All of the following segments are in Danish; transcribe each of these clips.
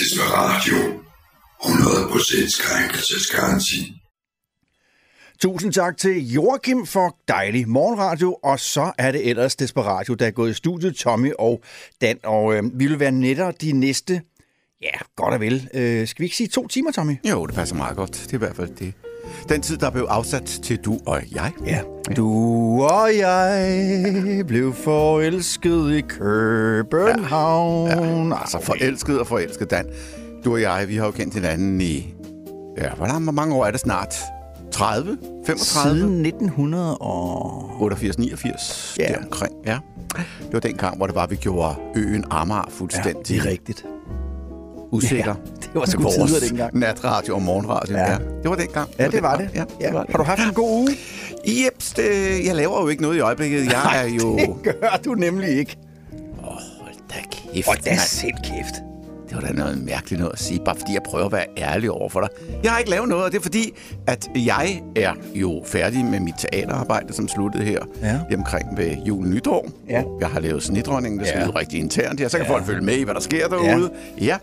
Desperatio. 100% krænkelsesgaranti. Tusind tak til Joachim for dejlig morgenradio, og så er det ellers Desperatio, der er gået i studiet, Tommy og Dan, og øh, vi vil være nettere de næste, ja, godt og vel. Øh, skal vi ikke sige to timer, Tommy? Jo, det passer meget godt. Det er i hvert fald det. Den tid, der blev afsat til du og jeg. Ja. Du og jeg blev forelsket i København. Ja. Ja. Altså forelsket og forelsket, Dan. Du og jeg, vi har jo kendt hinanden i... Ja, hvor mange år er det snart? 30? 35? Siden 1900 88, 89, Ja. deromkring. Ja. Det var den gang, hvor det var, vi gjorde øen Amager Ja, fuldstændig det er rigtigt. Usikker. Ja, det var sgu Med tider vores dengang. Natradio og morgenradio. Ja. Ja. Det var den gang. Ja, det var det. Ja, Ja. det var det. Har du haft en god uge? Jeps, det, jeg laver jo ikke noget i øjeblikket. Jeg er jo... det gør du nemlig ikke. Hold da kæft, Og da selv kæft. Det var da noget mærkeligt noget at sige, bare fordi jeg prøver at være ærlig over for dig. Jeg har ikke lavet noget, og det er fordi, at jeg er jo færdig med mit teaterarbejde, som sluttede her Ja. omkring ved jul nytår. Ja. Jeg har lavet snitdronningen, der Ja. ja. rigtig internt her, så kan Ja. folk følge med i, hvad der sker derude. Ja. ja.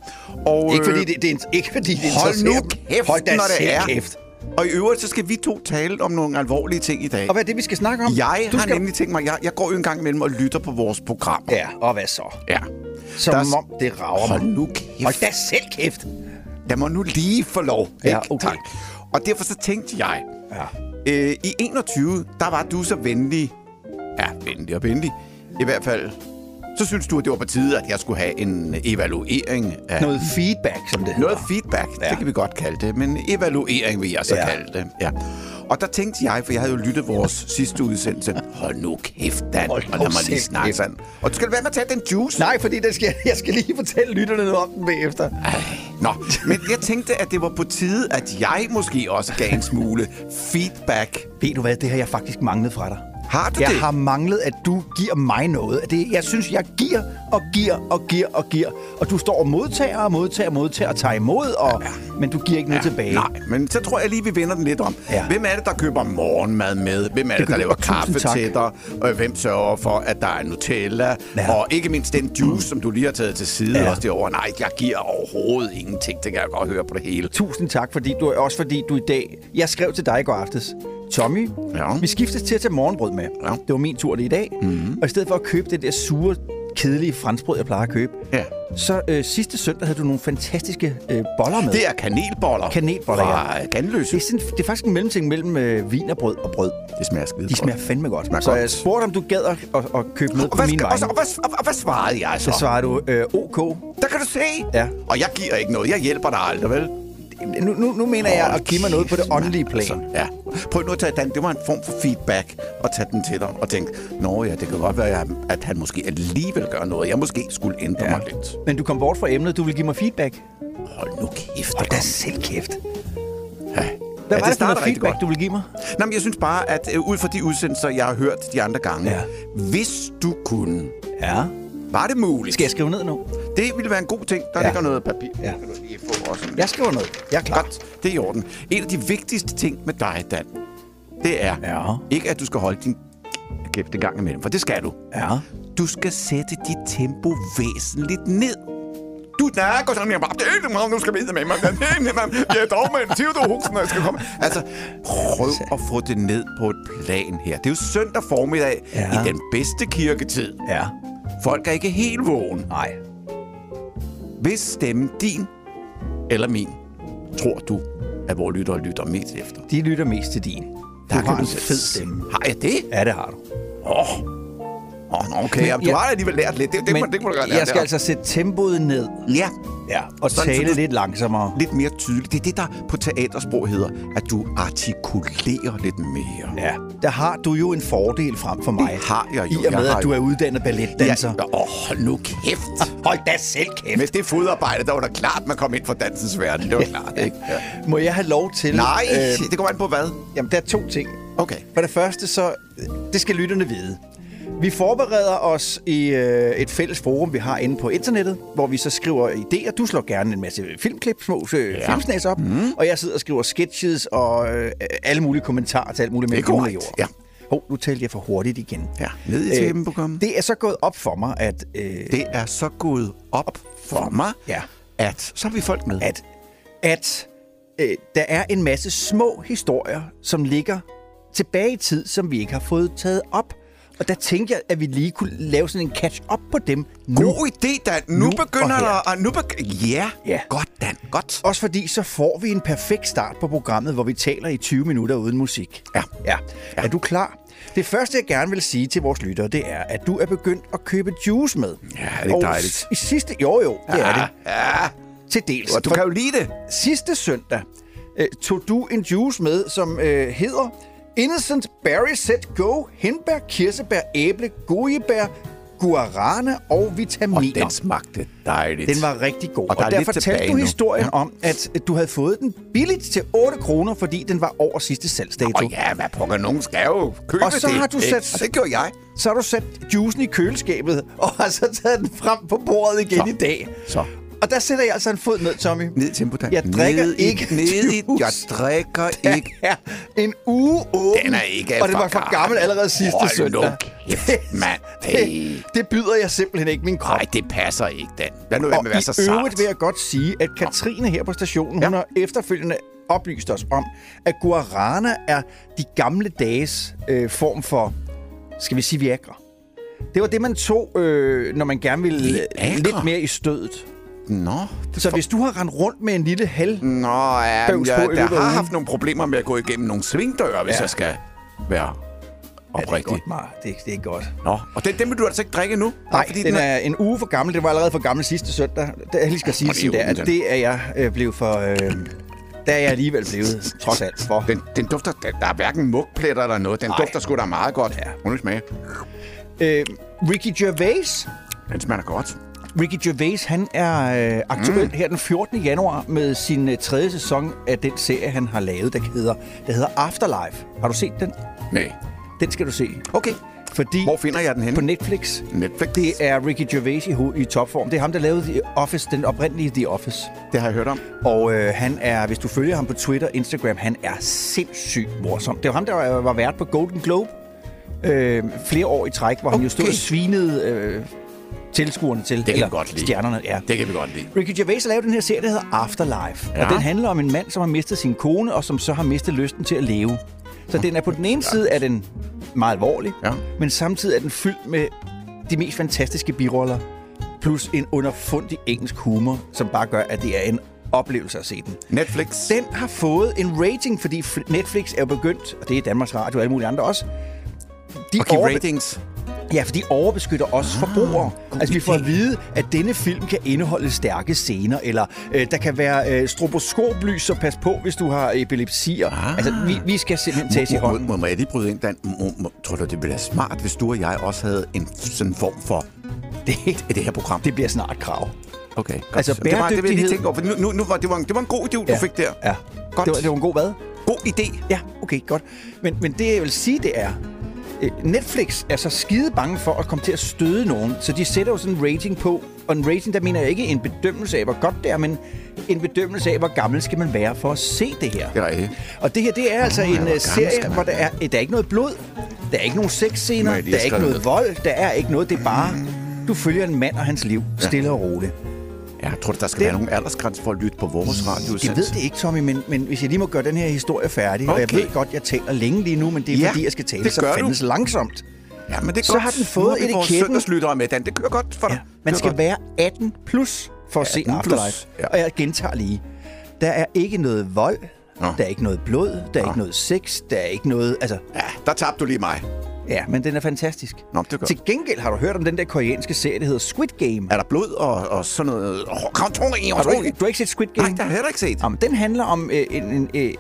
Og, Ikke fordi øh, det, det er, ikke fordi det Hold nu kæft, Hold når det er. kæft. Og i øvrigt, så skal vi to tale om nogle alvorlige ting i dag. Og hvad er det, vi skal snakke om? Jeg du har skal... nemlig tænkt mig, jeg, jeg går jo en gang imellem og lytter på vores program. Ja, og hvad så? ja. Som Der er- om det rager Hold mig. nu kæft. Hold da selv kæft. Jeg må nu lige få lov. Ja, ikke? okay. Tak. Og derfor så tænkte jeg, Ja. øh, i 21, der var du så venlig. Ja, venlig og venlig. I hvert fald, så synes du, at det var på tide, at jeg skulle have en evaluering af... Noget feedback, som det hedder. Noget feedback, Ja. det kan vi godt kalde det, men evaluering vil jeg så ja. kalde det. Ja. Og der tænkte jeg, for jeg havde jo lyttet vores sidste udsendelse, hold nu kæft, Dan, Hold og lad mig lige snakke sådan. Og du skal være med at tage den juice. Nej, fordi det skal, jeg skal lige fortælle lytterne noget om den bagefter. Nå, men jeg tænkte, at det var på tide, at jeg måske også gav en smule feedback. Ved du hvad, det har jeg faktisk manglet fra dig. Har du Jeg det? har manglet, at du giver mig noget. Det, jeg synes, jeg giver og giver og giver og giver. Og du står og modtager og modtager og modtager og tager imod, og, ja. men du giver ikke noget tilbage. Nej, men så tror jeg lige, vi vender den lidt om. Ja. Hvem er det, der køber morgenmad med? Hvem er det, Det der laver kaffe tak. til dig? Og hvem sørger for, at der er Nutella? Ja. Og ikke mindst den juice, som du lige har taget til side ja. også derovre. Nej, jeg giver overhovedet ingenting. Det kan jeg godt høre på det hele. Tusind tak, fordi du, også fordi du i dag... Jeg skrev til dig i går aftes. Tommy, Ja. vi skiftes til at tage morgenbrød med. Ja. Det var min tur lige i dag. Mm-hmm. Og i stedet for at købe det der sure, kedelige franskbrød, jeg plejer at købe, Ja. så øh, sidste søndag havde du nogle fantastiske øh, boller med. Det er kanelboller. Kanelboller, fra ja. Ganløse. det, er sådan, det er faktisk en mellemting mellem øh, vinerbrød og brød. Det smager skide De smager fandme godt. Smager så godt. jeg spurgte, om du gad at, at, at købe med Og på hvad, min vej. og, og, hvad, og, og hvad svarede jeg så? Så svarede du, øh, OK. Der kan du se. Ja. Og jeg giver ikke noget. Jeg hjælper dig aldrig, vel? Nu, nu, nu mener jeg at give mig noget på det åndelige plan. Altså, ja. Prøv nu at tage den. Det var en form for feedback og tage den til dig og tænke, nå ja, det kan godt være, at han måske alligevel gør noget. Jeg måske skulle ændre ja. mig lidt. Men du kom bort fra emnet, du vil give mig feedback. Hold nu kæft. Det da selv kæft. Ja. Hvad ja, var det for noget rigtig feedback, godt. du vil give mig? Nå, men jeg synes bare, at øh, ud fra de udsendelser, jeg har hørt de andre gange, Ja. hvis du kunne, Ja. Var det muligt? Skal jeg skrive ned nu? Det ville være en god ting. Der Ja. ja. ligger noget papir. Ja. Kan du lige få også. Jeg skriver noget. Jeg er klar. Godt, det er i orden. En af de vigtigste ting med dig, Dan, det er Ja. ikke, at du skal holde din kæft en gang imellem, for det skal du. Ja. Du skal sætte dit tempo væsentligt ned. Du snakker sådan, jeg bare, det er ikke meget, nu skal vi med mig. Det er ikke meget. Jeg er dog med en Theodor når jeg skal komme. Altså, prøv at få det ned på et plan her. Det er jo søndag formiddag Ja. i den bedste kirketid. Ja. Folk er ikke helt vågen. Nej. Hvis stemmen din eller min, tror du, at vores lyttere lytter mest efter? De lytter mest til din. Du Der har kan en du fed stemme. Har jeg det? Ja, det har du. Åh, oh. oh, okay. Men Men, du jeg- har alligevel lært lidt. Det, det, Men det, det må du godt lære. jeg skal der. altså sætte tempoet ned. Ja, Ja. Og Sådan, så tale du- lidt langsommere. lidt mere tydeligt. Det er det, der på teatersprog hedder, at du artikulerer lidt mere. Ja. Der har du jo en fordel frem for mig. Det har jeg jo. I og med, at du er uddannet balletdanser. Ja, åh, hold nu kæft. Hold da selv kæft. Med det fodarbejde, der var da klart, man kom ind fra dansens verden. Det var klart, ikke? Ja. Må jeg have lov til... Nej, Øh, det går an på hvad? jamen, der er to ting. Okay. For det første, så det skal lytterne vide. Vi forbereder os i øh, et fælles forum, vi har inde på internettet, hvor vi så skriver idéer. Du slår gerne en masse filmklip, små øh, ja. filmsnæs op, mm. og jeg sidder og skriver sketches og øh, alle mulige kommentarer til alt muligt med Det er korrekt, ja. Hov, nu talte jeg for hurtigt igen. Ja, ned i tempo kom. Det er så gået op for mig, at... Øh, Det er så gået op for mig, Ja. At. Så har vi folk med. at, at øh, der er en masse små historier, som ligger tilbage i tid, som vi ikke har fået taget op. Og der tænkte jeg, at vi lige kunne lave sådan en catch-up på dem nu. God idé, Dan. Nu, Nu begynder og der... Og nu begy- ja. Ja. Godt, Dan. Godt. Også fordi, så får vi en perfekt start på programmet, hvor vi taler i 20 minutter uden musik. Ja. ja. Er du klar? Det første, jeg gerne vil sige til vores lyttere, det er, at du er begyndt at købe juice med. Ja, det er ikke dejligt. I sidste... Jo, jo, det er det. Ja. Til dels. Og du kan jo lide det. sidste søndag øh, tog du en juice med, som øh, hedder Innocent Berry Set Go, hindbær, kirsebær, æble, gojebær, guarana og Og vitaminer. den smagte dejligt. Den var rigtig god. Og der Og, er der lidt fortalte du nu. historien Ja. om, at du havde fået den billigt til 8 kroner, fordi den var over sidste salgsdato. Og ja, hvad pokker, nogen skal jo købe Og så det. har du sat- Og det gjorde jeg. Så har du sat juicen i køleskabet, og har så taget den frem på bordet igen Så. i dag. Så. Og der sætter jeg altså en fod ned, Tommy. Ned i tempo. Jeg drikker ned ikke i, ned i. Jeg drikker Den ikke. er en uge åben. Den er ikke Og det var for gammel allerede sidste Hold søndag. kæft, mand. Hey. Det, det byder jeg simpelthen ikke min krop. Nej, det passer ikke, Dan. Lad nu være Og med at være så i sart. øvrigt vil jeg godt sige, at Katrine her på stationen, Ja. hun har efterfølgende oplyst os om, at guarana er de gamle dages øh, form for, skal vi sige Viagra. Det var det, man tog, øh, når man gerne ville Viagra? lidt mere i stødet. Nå, det Så hvis du har rendt rundt med en lille hal... Nå, ja, jeg, jeg har haft nogle problemer med at gå igennem nogle svingdøre, hvis Ja. jeg skal være Ja, det er oprigtig. godt, Mar. Det, det er godt. Nå, og den, den vil du altså ikke drikke nu? Nej, fordi den er en uge for gammel. Det var allerede for gammel sidste søndag. Det, jeg lige skal sige det er at den. det er jeg øh, blevet for... Øh, der er jeg alligevel blevet, trods alt, for. Den, den dufter, der, der er hverken mugpletter eller noget. Den Nej. dufter sgu da meget godt. Ja. Må du smage? Øh, Ricky Gervais Den smager godt. Ricky Gervais, han er øh, aktuel mm. her den 14. januar med sin øh, tredje sæson af den serie, han har lavet, der hedder, der hedder Afterlife. Har du set den? Nej. Den skal du se. Okay. Fordi Hvor finder jeg den henne? på Netflix, Netflix. det er Ricky Gervais i, i topform. Det er ham, der lavede The Office, den oprindelige The Office. det har jeg hørt om. Og øh, han er, hvis du følger ham på Twitter Instagram, han er sindssygt morsom. Det var ham, der var, var vært på Golden Globe øh, flere år i træk, hvor okay. han jo stod og svinede øh, tilskuerne til. kan eller vi godt lide. Stjernerne, ja. Det kan vi godt lide. Ricky Gervais lavet den her serie, der hedder Afterlife. Ja. Og den handler om en mand, som har mistet sin kone, og som så har mistet lysten til at leve. Så den er på den ene side er den meget alvorlig, Ja. men samtidig er den fyldt med de mest fantastiske biroller, plus en underfundig engelsk humor, som bare gør, at det er en oplevelse at se den. Netflix. Den har fået en rating, fordi Netflix er jo begyndt, og det er Danmarks Radio og alle mulige andre også, de Og give overbe- ratings. Ja, for de overbeskytter os ah, forbrugere. Altså, vi får at vide, at denne film kan indeholde stærke scener, eller øh, der kan være øh, stroboskoplys, så pas på, hvis du har epilepsi. Ah. Altså, vi, vi skal simpelthen tages i Må, må, hånden. må, må jeg lige bryde ind, Dan? Må, må, tror du, det ville være smart, hvis du og jeg også havde en sådan form for Det, det her program? det bliver snart krav. Okay, godt. Altså, det var det, jeg lige tænke over, for nu, nu, nu var, det, var en, det var en god idé, du fik der. Ja. Godt. Det var, det var en god hvad? God idé. Ja, okay, godt. Men, men det, jeg vil sige, det er, Netflix er så skide bange for at komme til at støde nogen, så de sætter jo sådan en rating på. Og en rating, der mener jeg ikke en bedømmelse af, hvor godt det er, men en bedømmelse af, hvor gammel skal man være for at se det her. Det er rigtigt. Og det her, det er altså Nå, en ja, gammel serie, hvor der er, der er ikke noget blod, der er ikke nogen sexscener, der er ikke noget vold, der er ikke noget, det er bare, du følger en mand og hans liv, stille og roligt. Ja, jeg tror, der skal Det- være nogle aldersgrænser for at lytte på vores radio. Jeg ved det ikke, Tommy, men, men hvis jeg lige må gøre den her historie færdig, okay. og jeg ved godt, jeg taler længe lige nu, men det er Ja, fordi, jeg skal tale det så gør du. fandens langsomt. Ja, men det er Så godt. har den Nu fået har vores etiketten. søndagslyttere med, Dan. Det kører godt for dig. Ja, man Det skal kører være 18 plus for at se 18 plus, Afterlife. ja. Og jeg gentager lige. Der er ikke noget vold, Nå. der er ikke noget blod, der er Nå. ikke noget sex, der er ikke noget... Altså, Ja, der tabte du lige mig. Ja, men den er fantastisk. Nå, det godt. Til gengæld har du hørt om den der koreanske serie, der hedder Squid Game. Er der blod og, og sådan noget? Oh, kom, tro mig, Har du, ikke, du har ikke set Squid Game? Nej, det har jeg heller ikke set. Jamen, den handler om øh, en, en øh,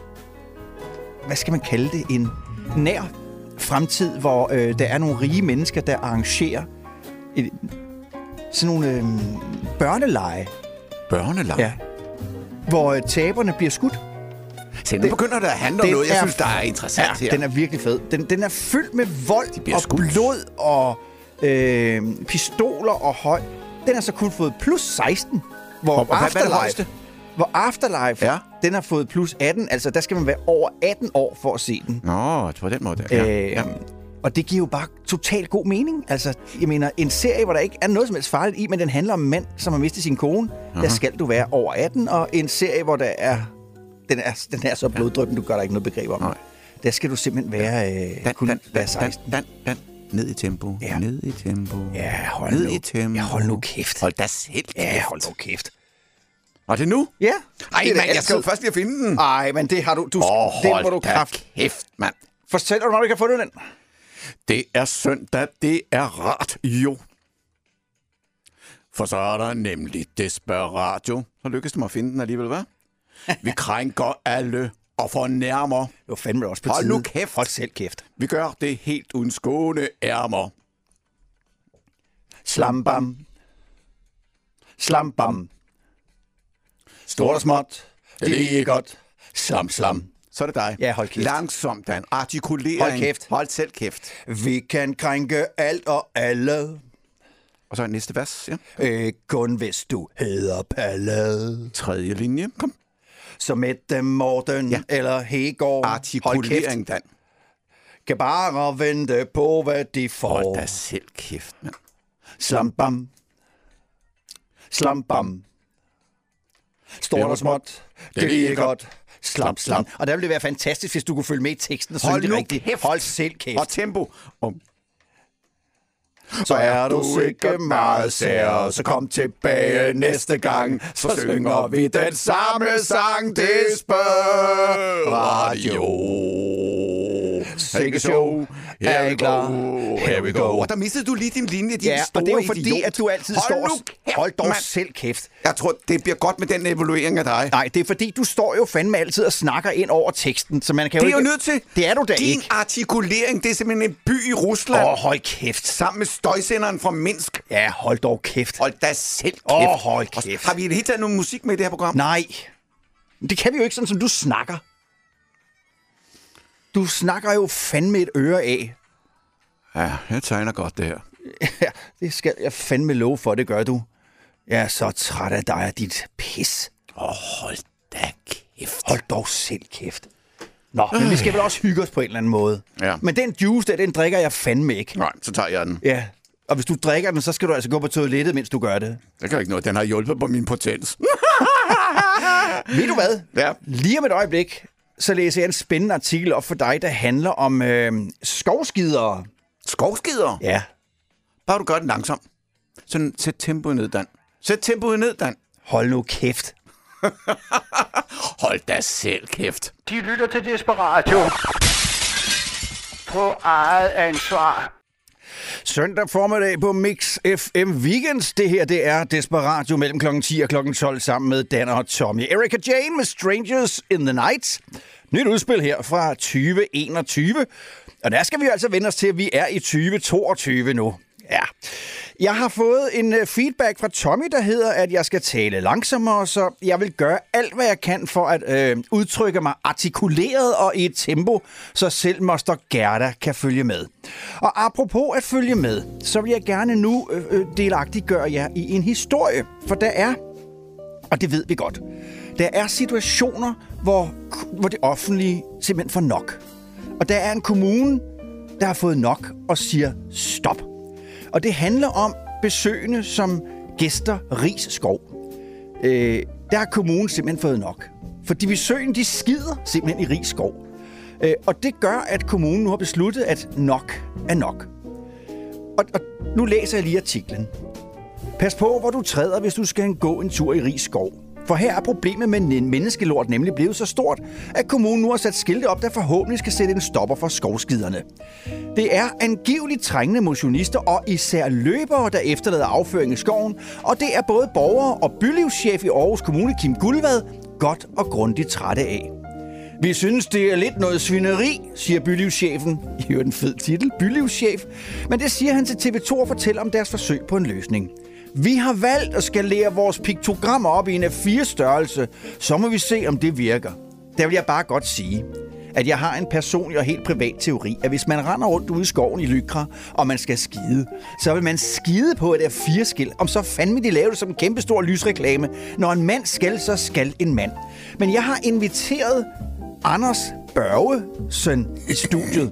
hvad skal man kalde det, en nær fremtid, hvor øh, der er nogle rige mennesker, der arrangerer et, sådan nogle øh, børneleje, Børnelag. ja, hvor øh, taberne bliver skudt. Se, nu begynder det at handle om noget, jeg er- synes, der er interessant her. den er virkelig fed. Den, den er fyldt med vold og skudt. blod og øh, pistoler og høj. Den har så kun fået plus 16, hvor Og hvad- hvad er Afterlife, højeste? hvor Afterlife Ja. den har fået plus 18. Altså, der skal man være over 18 år for at se den. Nå, var den måde. Ja. Ja. Øh, ja. Og det giver jo bare totalt god mening. Altså, jeg mener, en serie, hvor der ikke er noget som helst farligt i, men den handler om en mand, som har mistet sin kone. Uh-huh. Der skal du være over 18, og en serie, hvor der er... Den er, den er så bloddryppen, du gør der ikke noget begreb om. Nej. Der skal du simpelthen være, øh, Dan, kun dan, være dan, 16. dan, dan, Ned i tempo. Ja. Ned i tempo. Ja, hold Ned nu. i tempo. Ja, hold nu kæft. Hold da selv kæft. Ja, hold nu kæft. Og det nu? Ja. Ej, Det er mand, jeg skal jo først lige finde den. Ej, men det har du... du Åh, det må du kraft. kæft, mand. Fortæl dig, når du kan få den. Det er søndag, det er rart, jo. For så er der nemlig Desperatio. Så lykkes det mig at finde den alligevel, hvad? Vi krænker alle og fornærmer. Var fandme også på Hold tide. nu kæft. Hold selv kæft. Vi gør det helt uden skåne ærmer. Slambam. Slambam. Stort og småt. Det er godt. Slam, slam. Så er det dig. Ja, hold kæft. Langsomt, Dan. Artikulering. Hold kæft. Hold selv kæft. Vi kan krænke alt og alle. Og så næste vers, ja. Ikke kun hvis du hedder Palle. Tredje linje. Kom. Så Mette Morten Ja. eller Hegård. Artikulering, Dan. Kan bare vente på, hvad de får. Hold da selv kæft, mand. Slambam. Slambam. Stort og småt. Det er godt. Slam, slam. Og der ville det være fantastisk, hvis du kunne følge med i teksten og synge det rigtigt. kæft. Hold selv kæft. Og tempo. Og Så er du ikke meget sær, så kom tilbage næste gang, så synger vi den samme sang, Desperatio. Sikke show, er I klar? Here we go. Og der mistede du lige din linje, din Ja, store og det er jo fordi, idiot. at du altid Hold står... Kæft, Hold dog mand. selv kæft. Jeg tror, det bliver godt med den evaluering af dig. Nej, det er fordi, du står jo fandme altid og snakker ind over teksten, så man kan Det er jo jo ikke... nødt til. Det er du da Din ikke. artikulering, det er simpelthen en by i Rusland. Åh, oh, hold kæft. Sammen med støjsenderen fra Minsk. Ja, hold dog kæft. Hold da selv kæft. Åh, hold kæft. Har vi i det hele taget noget musik med i det her program? Nej, det kan vi jo ikke sådan, som du snakker. Du snakker jo fandme et øre af. Ja, jeg tegner godt det her. Ja, det skal jeg fandme love for, det gør du. Jeg er så træt af dig og dit pis. Åh, oh, hold da kæft. Hold dog selv kæft. Nå, men vi skal vel også hygge os på en eller anden måde. Ja. Men den juice der, den drikker jeg fandme ikke. Nej, så tager jeg den. Ja, og hvis du drikker den, så skal du altså gå på toilettet, mens du gør det. Det kan ikke noget. Den har hjulpet på min potens. Ved du hvad? Ja. Lige om et øjeblik, så læser jeg en spændende artikel op for dig, der handler om øh, skovskidere. Skovskider. Ja. Bare du gør den langsomt. Sådan, sæt tempoet ned, Dan. Sæt tempoet ned, Dan. Hold nu kæft. Hold da selv kæft. De lytter til Desperatio. På eget ansvar. Søndag formiddag på Mix FM Weekends. Det her, det er Desperatio mellem kl. 10 og kl. 12 sammen med Dan og Tommy. Erika Jane med Strangers in the Night. Nyt udspil her fra 2021. Og der skal vi altså vende os til, at vi er i 2022 nu. Ja. Jeg har fået en øh, feedback fra Tommy, der hedder, at jeg skal tale langsommere, så jeg vil gøre alt, hvad jeg kan for at øh, udtrykke mig artikuleret og i et tempo, så selv Moster Gerda kan følge med. Og apropos at følge med, så vil jeg gerne nu øh, øh delagtiggøre jer i en historie, for der er og det ved vi godt. Der er situationer, hvor, hvor det offentlige simpelthen får nok. Og der er en kommune, der har fået nok og siger stop. Og det handler om besøgende, som gæster Ris Skov. Øh, der har kommunen simpelthen fået nok. For de besøgende, de skider simpelthen i Ris Skov. Øh, og det gør, at kommunen nu har besluttet, at nok er nok. Og, og nu læser jeg lige artiklen. Pas på, hvor du træder, hvis du skal gå en tur i Ris skov. For her er problemet med en menneskelort nemlig blevet så stort, at kommunen nu har sat skilte op, der forhåbentlig skal sætte en stopper for skovskiderne. Det er angiveligt trængende motionister og især løbere, der efterlader afføring i skoven, og det er både borgere og bylivschef i Aarhus Kommune, Kim Guldvad, godt og grundigt trætte af. Vi synes, det er lidt noget svineri, siger bylivschefen. I hører den fed titel, bylivschef. Men det siger han til TV2 og fortæller om deres forsøg på en løsning. Vi har valgt at skalere vores piktogrammer op i en af fire størrelse. Så må vi se, om det virker. Der vil jeg bare godt sige, at jeg har en personlig og helt privat teori, at hvis man render rundt ude i skoven i Lykra, og man skal skide, så vil man skide på et af fire skilt, om så fandme de laver det som en kæmpe stor lysreklame. Når en mand skal, så skal en mand. Men jeg har inviteret Anders Børge, søn i studiet.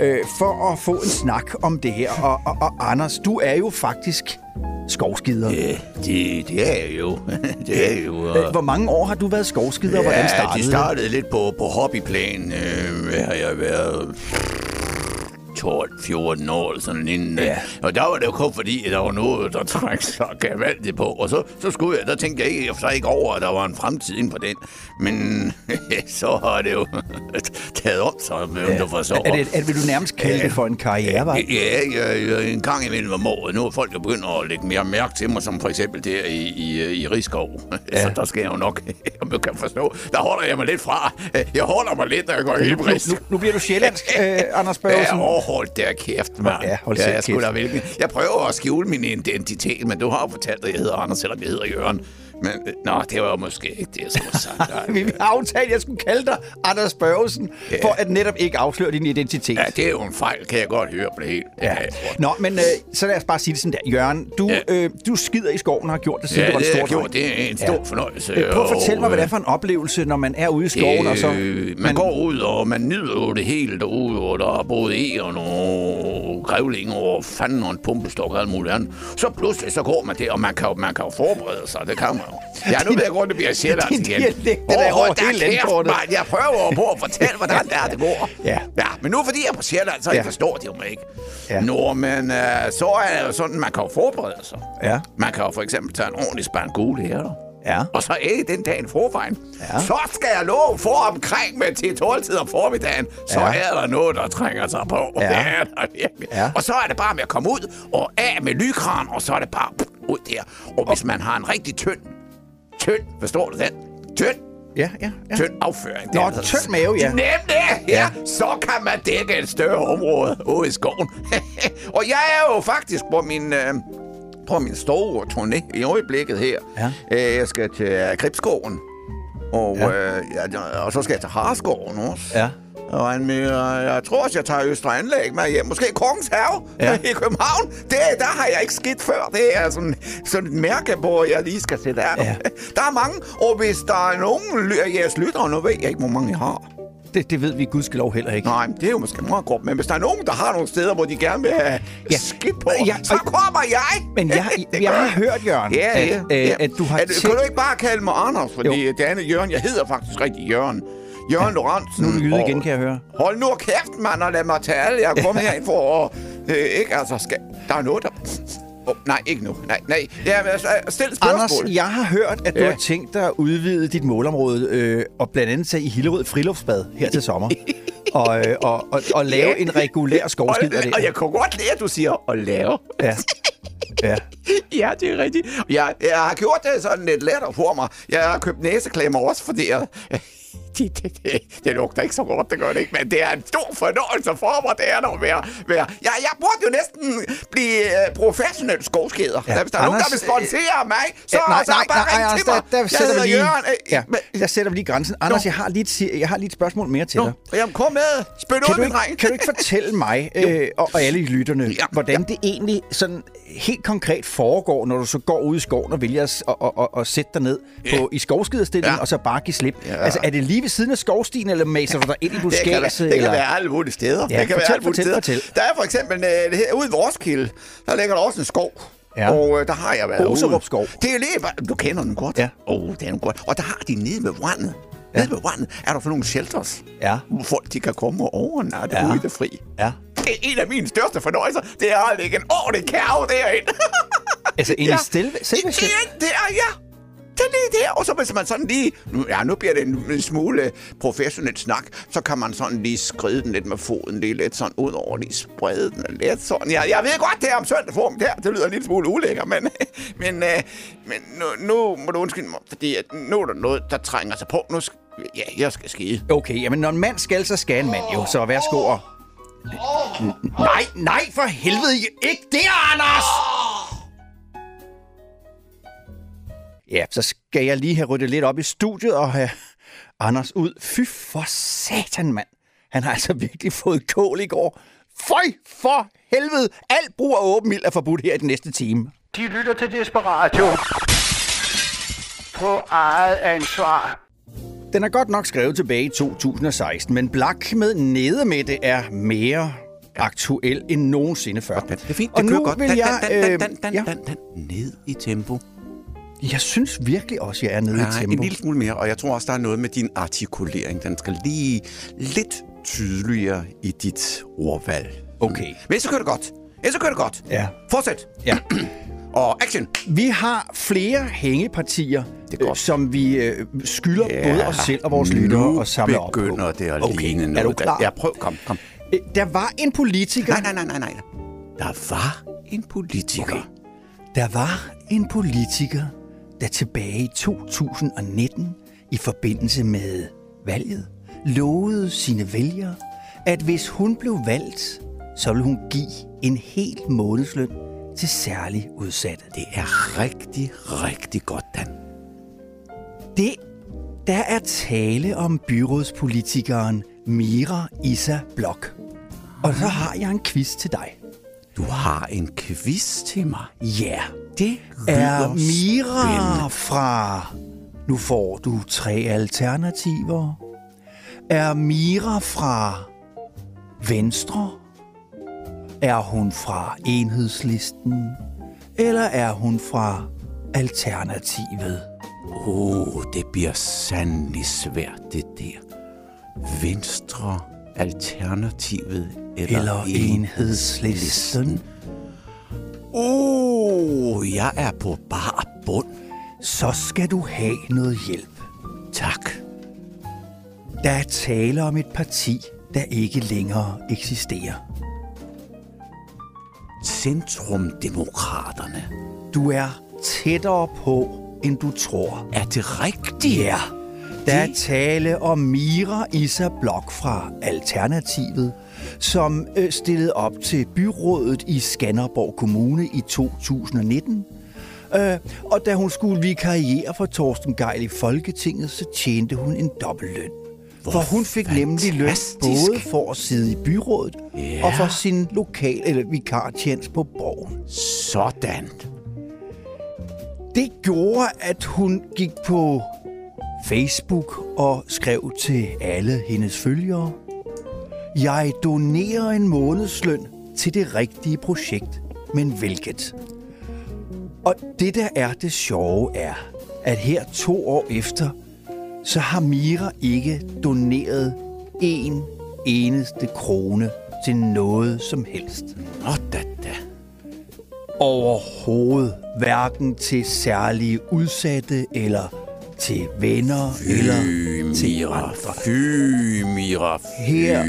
øh, for at få en snak om det her. Og, og, og Anders, du er jo faktisk skovskider. Ja, det, det er jo. det er jo. Øh, Og... Hvor mange år har du været skovskider, og hvordan startede det startede lidt på, på hobbyplan. Øh, har jeg været 12-14 år eller sådan inden. Ja. Ja. Og der var det jo kun fordi, at der var noget, der trængte så gevaldigt på. Og så, så skulle jeg, der tænkte jeg ikke, så ikke over, at der var en fremtid inden på den. Men så har det jo taget om sig, med ja. du forstår. Er det, er, vil du nærmest kalde det for en karrierevej? Ja, jeg, jeg, en gang imellem om året. Nu er folk jo begyndt at lægge mere mærke til mig, som for eksempel der i, i, i Rigskov. Ja. Så der skal jeg jo nok, om du kan forstå, der holder jeg mig lidt fra. Jeg holder mig lidt, når jeg går i Nu, nu, nu bliver du sjællandsk, øh, Anders Børgelsen. Ja, hold der kæft, mand. Ja, hold ja, jeg, kæft. da hvilken. jeg prøver at skjule min identitet, men du har jo fortalt, at jeg hedder Anders, selvom jeg hedder Jørgen. Men, øh, nå, det var måske ikke det, jeg skulle have sagt. Vi aftalte, at jeg skulle kalde dig Anders Børgelsen, Ja. for at netop ikke afsløre din identitet. Ja, det er jo en fejl, kan jeg godt høre på det hele. Ja. Nå, men øh, så lad os bare sige det sådan der. Jørgen, du, Ja. øh, du skider i skoven og har gjort det, siden Ja, du var det en har stor gjort. Det er en stor fornøjelse. Øh, Prøv at fortælle mig, hvad det er øh, for en oplevelse, når man er ude i skoven, og så... Øh, man går ud, og man nyder jo det hele derude, og der er både egern og grævlinger og fanden og en pumpestok og alt muligt andet. Så pludselig så går man det, og man kan, man kan jo forberede sig, det kan man. Ja, nu ved jeg godt, det bliver sjældent Din igen. dialekt, den er over hele landkortet. mand. Jeg prøver på at fortælle, hvordan det er, det går. Ja. ja. men nu fordi jeg er på Sjælland, så Ja. jeg forstår det jo mig ikke. Ja. Nå, men øh, så er det jo sådan, man kan jo forberede sig. Ja. Man kan jo for eksempel tage en ordentlig spand gule her. Ja. Og så ikke den dag i forvejen. Ja. Så skal jeg love for omkring med til 12 tid om formiddagen. Så Ja. er der noget, der trænger sig på. Ja. Det er der virkelig. Ja. Og så er det bare med at komme ud og af med lykran, og så er det bare ud der. Og hvis man har en rigtig tynd, tynd, forstår du den? Tynd, Ja, ja, ja. tynd afføring. Nå, det er tynd mave, ja. Nemlig, ja. Ja. Så kan man dække et større område ude i skoven. og jeg er jo faktisk på min... Øh, på min store turné i øjeblikket her. Ja. Øh, jeg skal til øh, Gribskoven. Og, ja. øh, ja, og så skal jeg til Harskoven også. Ja. Og en, øh, jeg tror også, jeg tager Østre Anlæg med hjem. Måske Kongens Have Ja. ja. i København. Det, der har jeg ikke skidt før. Det er sådan, sådan et mærke, hvor jeg lige skal sætte af. Ja. Der er mange, og hvis der er nogen af jeres lyttere, nu ved jeg ikke, hvor mange I har. Det, det ved vi gudskelov heller ikke. Nej, det er jo måske meget godt, men hvis der er nogen, der har nogle steder, hvor de gerne vil have Ja. ja. skidt på, Ja, ja, så kommer jeg! Men jeg, jeg har hørt, Jørgen, Ja, at, ja, øh, ja. at du har at, tænkt... Kan du ikke bare kalde mig Anders, fordi det andet Jørgen, jeg hedder faktisk rigtig Jørgen. Jørgen. Lorentzen. Nu er du jyde igen, kan jeg høre. Hold nu kæft, mand, og lad mig tale. Jeg er kommet herind for at... Øh, ikke, altså, skal, der er noget, der... Oh, nej, ikke nu. Nej, nej. Ja, men, altså, stil spørgsmål. Anders, jeg har hørt, at du Ja. har tænkt dig at udvide dit målområde øh, og blandt andet tage i Hillerød Friluftsbad her til sommer. og, øh, og, og, og lave Ja. en regulær skovskider og, og jeg kunne godt lide, at du siger at lave. Ja. ja. Ja, det er rigtigt. Jeg, jeg har gjort det sådan lidt lettere for mig. Jeg har købt næseklemmer også, fordi jeg... Det, det, det, det lugter ikke så godt, det gør det ikke, men det er en stor fornøjelse for mig, det er at være... være. Jeg, jeg burde jo næsten blive øh, professionel skovskeder. Ja, Ja, Hvis der er nogen, der vil sponsere mig, så, Ja, nej, så nej, bare nej, ring Anders, til mig. der, der Jeg sætter vi lige, Jørgen. øh, ja, men- der sætter vi lige grænsen. Anders, jeg har lige, et, jeg har lige et spørgsmål mere til Nå, dig. jamen, kom med. Kan ud, du, min ikke, dreng. kan du ikke fortælle mig øh, og, og alle lytterne, Ja, hvordan det egentlig sådan helt konkret foregår, når du så går ud i skoven og vælger at, at, at, at, at sætte dig ned på, i skovskiderstilling Ja. og så bare give slip? Ja. Altså, er det lige ved siden af skovstien, eller maser du dig ind i Det kan, buskadset? være, det kan være alle mulige steder. Ja, det kan fortæl, være alle mulige fortæl, steder. fortæl. Der er for eksempel øh, det her, ude i vores kilde, der ligger der også en skov. Ja. Og øh, der har jeg været Boserup ude. skov. Det er lige, du kender den godt. Ja. Oh, det er den godt. Og der har de nede ved vandet. Ja. Nede ved vandet er der for nogle shelters, Ja. hvor folk de kan komme og overnatte Ja. ja. ude i det fri. Ja. Det er en af mine største fornøjelser. Det er at lægge en ordentlig kærve derinde. Altså, ind Ja. i selve, selve det, er, det er, ja. Det er lige der. Og så hvis man sådan lige... Nu, ja, nu bliver det en, en smule professionelt snak. Så kan man sådan lige skride den lidt med foden. Lige lidt sådan ud over, lige sprede den lidt sådan. Ja, jeg ved godt, det er om søndag form der. Det lyder en lille smule ulækker, men... Men, øh, men nu, nu må du undskylde mig, fordi at nu er der noget, der trænger sig på. Nu skal, ja, jeg skal skide. Okay, jamen når en mand skal, så skal en mand jo. Så værsgo og... Nej, nej, for helvede. Ikke det, Anders! Ja, så skal jeg lige have ryddet lidt op i studiet og have Anders ud. Fy for satan, mand. Han har altså virkelig fået kål i går. Føj for helvede. Alt brug af åben ild er forbudt her i den næste time. De lytter til Desperatio. På eget ansvar. Den er godt nok skrevet tilbage i 2016, men Black med Nedemætte er mere aktuel end nogensinde før. Det er fint, Og det kører nu godt. vil Dan, jeg... dan, dan, øh, dan, dan, ja. dan, dan. Ned i tempo. Jeg synes virkelig også, jeg er nede i Nej, tempo. en lille smule mere, og jeg tror også, der er noget med din artikulering. Den skal lige lidt tydeligere i dit ordvalg. Okay. Men så kører det godt. Ja, så kører det godt. Ja. Fortsæt. Ja. Og action. Vi har flere hængepartier, Det er godt. øh, som vi øh, skylder Ja, både os selv og vores lyttere at samle op på. Nu begynder det at Okay, ligne er noget. du klar? Ja, prøv. Kom, kom. Øh, Der var en politiker... Nej, nej, nej, nej, nej. Der var en politiker. Okay. Der var en politiker, der tilbage i 2019 i forbindelse med valget lovede sine vælgere, at hvis hun blev valgt, så ville hun give en hel månedsløn til særligt udsatte. Det er rigtig, rigtig godt, Dan. Det, der er tale om byrådspolitikeren Mira Isa Blok. Og så har jeg en quiz til dig. Du har en quiz til mig. Ja, Det er Mira spændende. fra... Nu får du tre alternativer. Er Mira fra Venstre? Er hun fra Enhedslisten? Eller er hun fra Alternativet? Åh, oh, det bliver sandelig svært, det der. Venstre, Alternativet eller, Eller Enhedslisten? Åh, oh, jeg er på bar bund. Så skal du have noget hjælp. Tak. Der er tale om et parti, der ikke længere eksisterer. Centrumdemokraterne. Du er tættere på, end du tror. Er det rigtigt? Ja. Der er tale om Mira Isa Blok fra Alternativet, som øh, stillede op til byrådet i Skanderborg Kommune i 2019. Øh, og da hun skulle vikariere for Torsten Geil i Folketinget, så tjente hun en dobbeltløn. For hun fik nemlig løn fantastisk. både for at sidde i byrådet Ja. og for sin lokal eller vikartjenest på borgen. Sådan. Det gjorde, at hun gik på Facebook og skrev til alle hendes følgere. Jeg donerer en månedsløn til det rigtige projekt, men hvilket? Og det der er det sjove er, at her to år efter, så har Mira ikke doneret en eneste krone til noget som helst Nå da da. overhovedet hverken til særlige udsatte eller til venner eller til Mira. andre. Fy, Mira. Fy. Her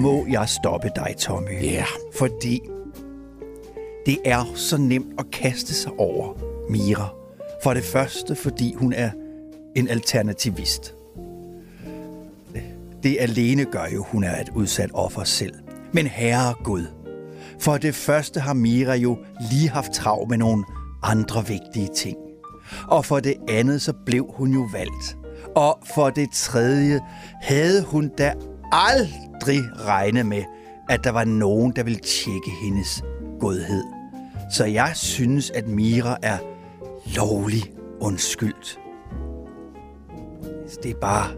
må jeg stoppe dig, Tommy. Ja. Fordi det er så nemt at kaste sig over Mira. For det første, fordi hun er en alternativist. Det alene gør jo, hun er et udsat offer selv. Men herre Gud, for det første har Mira jo lige haft travlt med nogle andre vigtige ting. Og for det andet, så blev hun jo valgt. Og for det tredje havde hun da aldrig regnet med, at der var nogen, der ville tjekke hendes godhed. Så jeg synes, at Mira er lovlig undskyldt. Det er bare...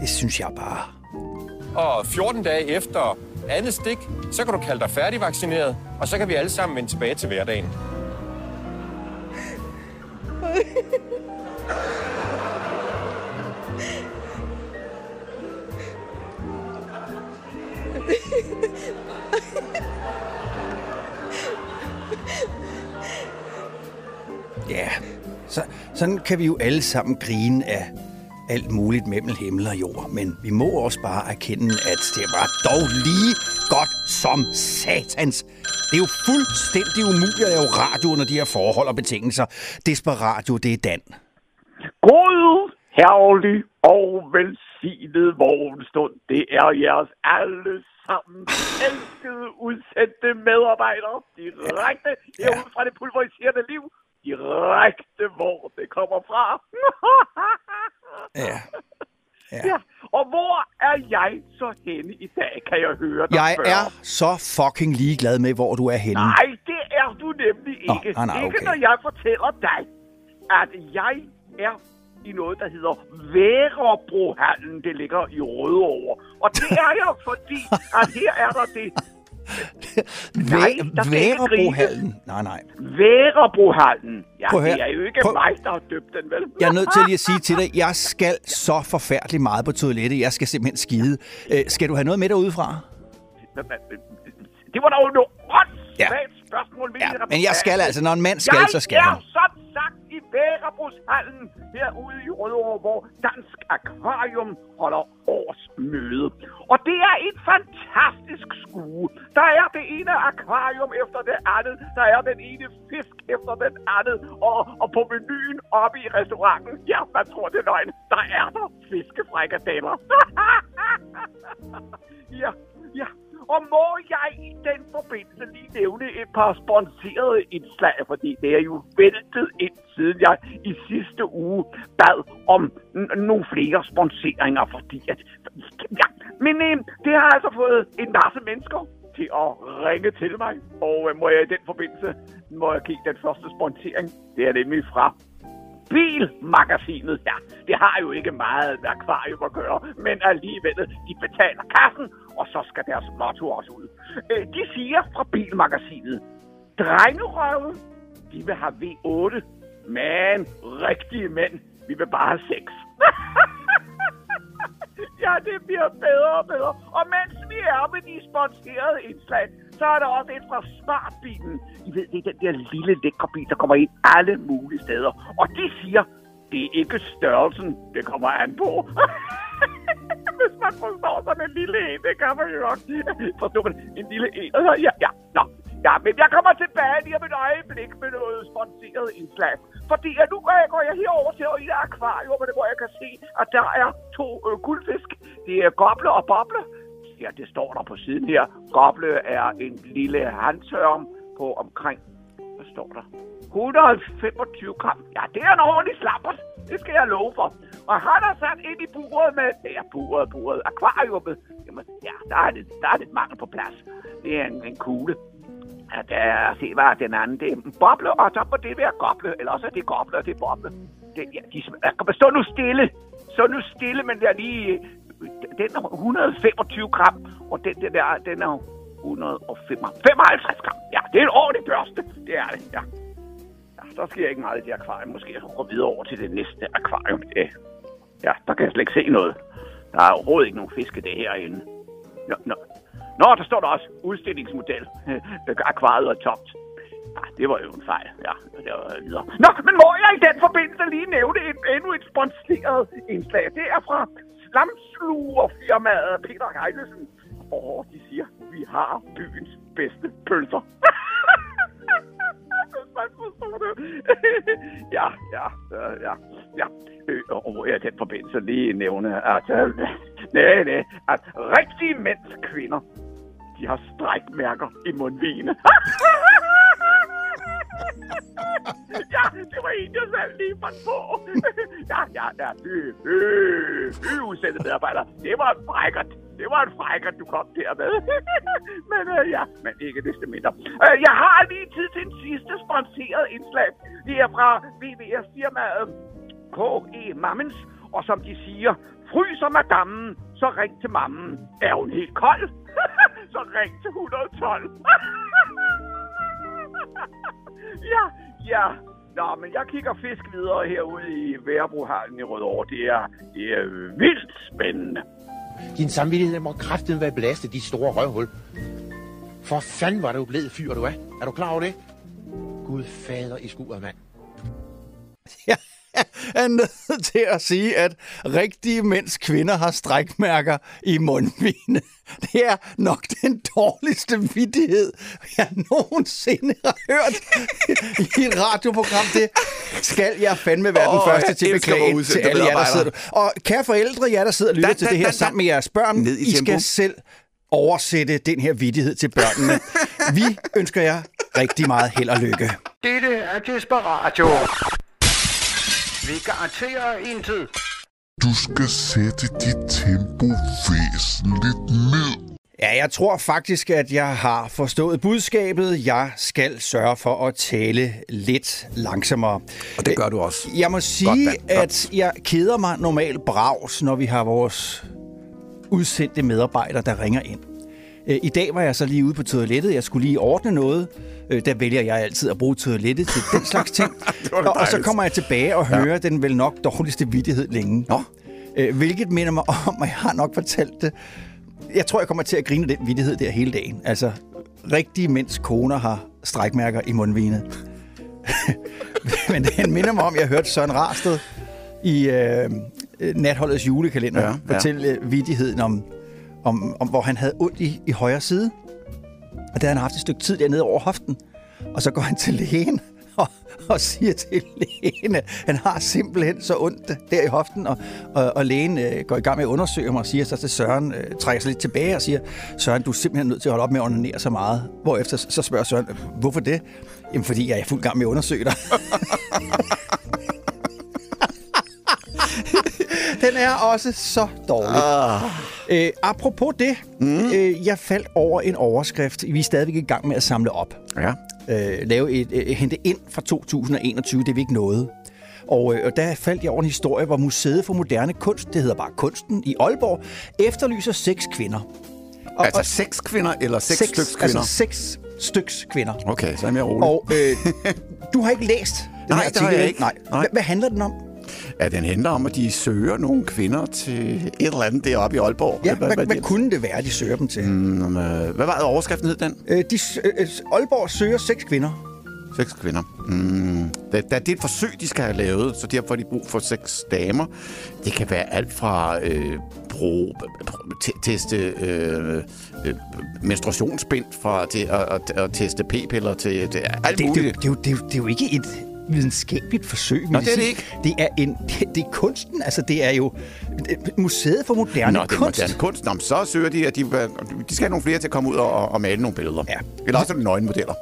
Det synes jeg bare. Og 14 dage efter andet stik, så kan du kalde dig færdigvaccineret, og så kan vi alle sammen vende tilbage til hverdagen. Ja, så, sådan kan vi jo alle sammen grine af alt muligt mellem himmel og jord. Men vi må også bare erkende, at det var dog lige godt som satans. Det er jo fuldstændig umuligt at lave radio under de her forhold og betingelser. Desperadio, det er Dan. God, herlig og velsignet morgenstund. Det er jeres alle sammen elskede udsendte medarbejdere. Direkte herude fra det pulveriserende liv. Direkte hvor det kommer fra. Ja. ja. Og hvor er jeg så henne i dag, kan jeg høre dig Jeg spørge? er så fucking ligeglad med, hvor du er henne. Nej, det er du nemlig Nå, ikke. nej, nej, Ikke okay. når jeg fortæller dig, at jeg er i noget, der hedder Værebrohallen. Det ligger i Rødovre. Og det er jeg, fordi at her er der det Nej, der Værebrohallen. Nej, nej. Værebrohallen. Ja, Prøv det er jo ikke Prøv- mig, der har døbt den, vel? Jeg er nødt til lige at sige til dig, jeg skal så forfærdeligt meget på toilettet. Jeg skal simpelthen skide. Øh, skal du have noget med derudefra? Det var da jo noget åndssvagt spørgsmål. Ja, men jeg skal altså. Når en mand skal, jeg så skal er han. som sagt i Værebrugshallen herude i Rødovre, hvor Dansk Akvarium holder årsmøde. Og det er et fantastisk skue. Der er det ene akvarium efter det andet. Der er den ene fisk efter den anden. Og, og på menuen oppe i restauranten, ja, man tror det er løgn, der er der fiskefrikadeller. ja, ja. Og må jeg i den forbindelse lige nævne et par sponserede indslag, fordi det er jo væltet ind, siden jeg i sidste uge bad om n- nogle flere sponseringer, fordi at... Ja, men øh, det har altså fået en masse mennesker til at ringe til mig, og øh, må jeg i den forbindelse må jeg give den første sponsering. Det er nemlig fra Bilmagasinet, ja, det har jo ikke meget med akvarium at gøre, men alligevel, de betaler kassen, og så skal deres motto også ud. Øh, de siger fra Bilmagasinet, drengerøve, de vil have V8, men rigtige mænd, vi vil bare have sex. ja, det bliver bedre og bedre. Og mens vi er med de sponserede indslag, så er der også et fra Smartbilen. I ved, det er den der lille lækre bil, der kommer ind alle mulige steder. Og de siger, det er ikke størrelsen, det kommer an på. Hvis man forstår sådan en lille en, det kan man jo nok. Forstår man? En lille en. Altså, ja, ja, nå. Ja, men jeg kommer tilbage lige om et øjeblik med noget sponsoreret indslag. Fordi ja, nu jeg går jeg herover til et akvarium, hvor jeg kan se, at der er to øh, guldfisk. Det er goble og boble. Ja, det står der på siden her. Goble er en lille handtørm på omkring, hvad står der? 125 gram. Ja, det er en ordentlig slappert. Det skal jeg love for. Og han er sat ind i buret med... Ja, buret, buret. Akvariumet. Jamen, ja, der er, lidt, der er lidt mangel på plads. Det er en, en kugle. Ja, der er, se hvad er den anden. Det er en boble, og så må det være goble. Eller også er det goble, og det er boble. Det, ja, de, sm- stå nu stille. Så nu stille, men der lige... Den er 125 gram, og den, den der, den er 155 gram. Ja, det er en ordentlig børste. Det er det, ja. Ja, der sker ikke meget i det akvarium. Måske jeg skal gå videre over til det næste akvarium. Ja, der kan jeg slet ikke se noget. Der er overhovedet ikke nogen fiske det herinde. Nå, nå. nå, der står der også udstillingsmodel. Akvariet er tomt. Ja, det var jo en fejl. Ja, det var videre. Nå, men må jeg i den forbindelse lige nævne et, endnu et sponsoreret indslag. Det er fra slamslugerfirmaet Peter Heidesen. Og de siger, vi har byens bedste pølser. Man forstår det. ja, ja, ja, ja. Øh, og hvor jeg i den forbindelse lige nævne, at, øh, nej, nej, at rigtige mænds kvinder, de har strækmærker i mundvigene. ja, det var en, jeg selv lige fandt på. ja, ja, ja. Øh, øh, øh, udsendte medarbejder. Det var en frækkert. Det var en frækkert, du kom der med. men øh, ja, men ikke desto mindre. Øh, jeg har lige tid til en sidste sponsoreret indslag. Det er fra VVS firmaet K.E. Mammens. Og som de siger, fryser madammen, så ring til mammen. Er hun helt kold? så ring til 112. ja, ja. Nå, men jeg kigger fisk videre herude i Værebrohallen i Rødovre. Det er, det er vildt spændende. Din samvittighed må kraften være belastet, de store røvhul. For fanden var du blevet fyr, du er. Er du klar over det? Gud fader i skuret, mand. Jeg er nødt til at sige, at rigtige mænds kvinder har strækmærker i mundvigene. Det er nok den dårligste vidighed, jeg nogensinde har hørt i et radioprogram. Det skal jeg fandme være den Åh, første til at beklage til alle jer, der sidder Og kære forældre, jer der sidder og lytter Dan, til dan, det her dan, sammen med jeres børn, Ned i I skal selv oversætte den her vidighed til børnene. Vi ønsker jer rigtig meget held og lykke. Dette er Desperatio. Vi garanterer en tid. Du skal sætte dit tempo væsentligt ned. Ja, jeg tror faktisk, at jeg har forstået budskabet. Jeg skal sørge for at tale lidt langsommere. Og det gør du også. Jeg må sige. Godt. at jeg keder mig normalt bravs, når vi har vores udsendte medarbejdere, der ringer ind. Øh, I dag var jeg så lige ude på toilettet. Jeg skulle lige ordne noget. Øh, Der vælger jeg altid at bruge toilettet til den slags ting. og, og så kommer jeg tilbage og hører ja. den vel nok dårligste vittighed længe. Nå. Øh, Hvilket minder mig om, at jeg har nok fortalt det. Jeg tror, jeg kommer til at grine den vittighed der hele dagen. Altså, rigtige mænds koner har strækmærker i mundvine. Men den minder mig om, jeg hørte Søren Rarsted i øh, natholdets julekalender Ja, fortælle vittigheden om, om, om, hvor han havde ondt i, i højre side. Og der havde han haft et stykke tid dernede over hoften. Og så går han til lægen og, og siger til lægen, at han har simpelthen så ondt der i hoften. Og, og, og lægen øh, går i gang med at undersøge ham og siger så til Søren, øh, trækker sig lidt tilbage og siger, Søren, du er simpelthen nødt til at holde op med at onanere så meget. Hvorefter så spørger Søren, hvorfor det? Jamen, fordi jeg er fuld gang med at undersøge dig. Den er også så dårlig. Ah. Øh, apropos det, mm. øh, jeg faldt over en overskrift. Vi er stadigvæk i gang med at samle op. Ja. Øh, lave et, øh, hente ind fra 2021, det er vi ikke noget. Og, øh, og der faldt jeg over en historie, hvor Museet for Moderne Kunst, det hedder bare Kunsten, i Aalborg, efterlyser seks kvinder. Og, Altså seks kvinder eller seks, seks styks kvinder? Altså seks styks kvinder. Okay, så er jeg mere rolig. Og øh, du har ikke læst den Nej, her det har artikel, jeg ikke. Nej. Nej. Hvad handler den om? Ja, den handler om, at de søger nogle kvinder til et eller andet deroppe i Aalborg. Ja, hvad, hvad, hvad kunne det være, de søger dem til? Mm. Øh, hvad var det, overskriften hed den? Øh, de, s- øh, Aalborg søger seks kvinder. Seks kvinder. Mm. Da, da det er et forsøg, de skal have lavet, så derfor har de brug for seks damer. Det kan være alt fra øh, bro, te- teste øh, øh, menstruationsbind fra til at, at, at teste p-piller til, til alt Det, det, muligt. det, det, det, jo- det er jo ikke et videnskabeligt forsøg. Nå, det er det sige. Det er, en, det, det er kunsten. Altså, det er jo Museet for Moderne Nå, det er Kunst. kunst. Nå, så søger de, at de, de skal have nogle flere til at komme ud og, og male nogle billeder. Ja. Eller også er det nøgenmodeller.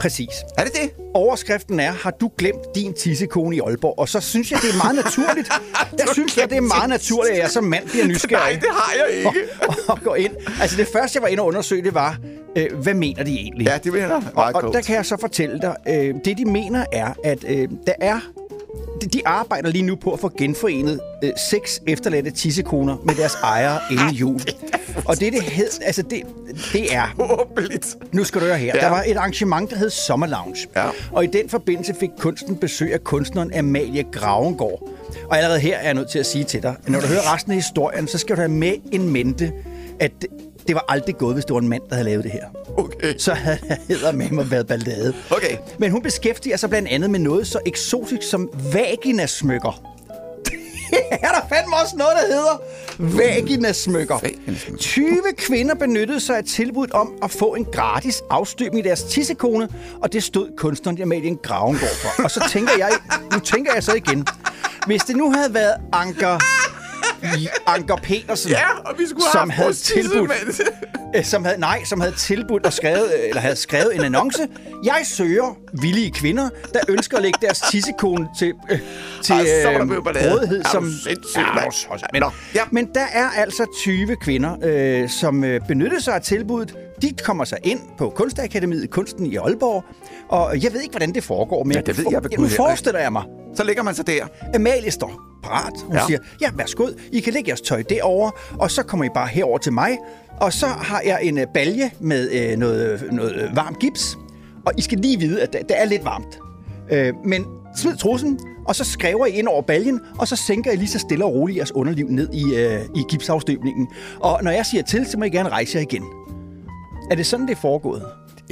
Præcis. Er det det? Overskriften er, har du glemt din tissekone i Aalborg? Og så synes jeg, det er meget naturligt. Jeg synes, jeg, det er meget naturligt, at jeg som mand bliver nysgerrig. Nej, det har jeg ikke. Og, og går ind. Altså, det første, jeg var inde og undersøge, det var, øh, hvad mener de egentlig? Ja, det vil jeg. Og, og der kan jeg så fortælle dig, øh, det de mener er, at øh, der er de- de arbejder lige nu på at få genforenet øh, seks efterladte tissekoner med deres ejere inden jul. Og det, det hed, altså det, det er, Håbeligt. nu skal du høre her, Ja. der var et arrangement, der hed Sommer Lounge. Ja. Og i den forbindelse fik kunsten besøg af kunstneren Amalie Gravengård. Og allerede her er jeg nødt til at sige til dig, at når du hører resten af historien, så skal du have med en mente, at det, var aldrig gået, hvis det var en mand, der havde lavet det her. Okay. Så havde jeg med mig været ballade. Okay. Men hun beskæftiger sig blandt andet med noget så eksotisk som vaginasmykker. er der fandme også noget, der hedder vaginasmykker. Vaginasmykker. 20 kvinder benyttede sig af tilbuddet om at få en gratis afstøbning i deres tissekone, og det stod kunstneren Amalie Gravengård for. Og så tænker jeg, nu tænker jeg så igen, hvis det nu havde været Anker, Anker Petersen, Ja, og vi skulle have som haft havde tilbudt, tissemand. øh, som havde, nej, som havde tilbudt og skrevet, øh, eller havde skrevet en annonce. Jeg søger villige kvinder, der ønsker at lægge deres tissekone til, øh, til øh, rådighed. Er Som, Ja, også- men, ja. men der er altså 20 kvinder, øh, som øh, benyttede sig af tilbuddet. De kommer sig ind på Kunstakademiet Kunsten i Aalborg, og jeg ved ikke, hvordan det foregår, men Ja, det ved jeg nu Gud heller ikke. forestiller jeg mig, Så ligger man så der. Amalie står parat. Hun Ja. siger, ja, værsgo, I kan lægge jeres tøj derover, og så kommer I bare herover til mig. Og så har jeg en øh, balje med øh, noget, noget øh, varm gips. Og I skal lige vide, at det, det er lidt varmt. Øh, men smid trussen, og så skræver I ind over baljen, og så sænker I lige så stille og roligt jeres underliv ned i, øh, i gipsafstøbningen. Og når jeg siger til, så må I gerne rejse jer igen. Er det sådan, det er foregået?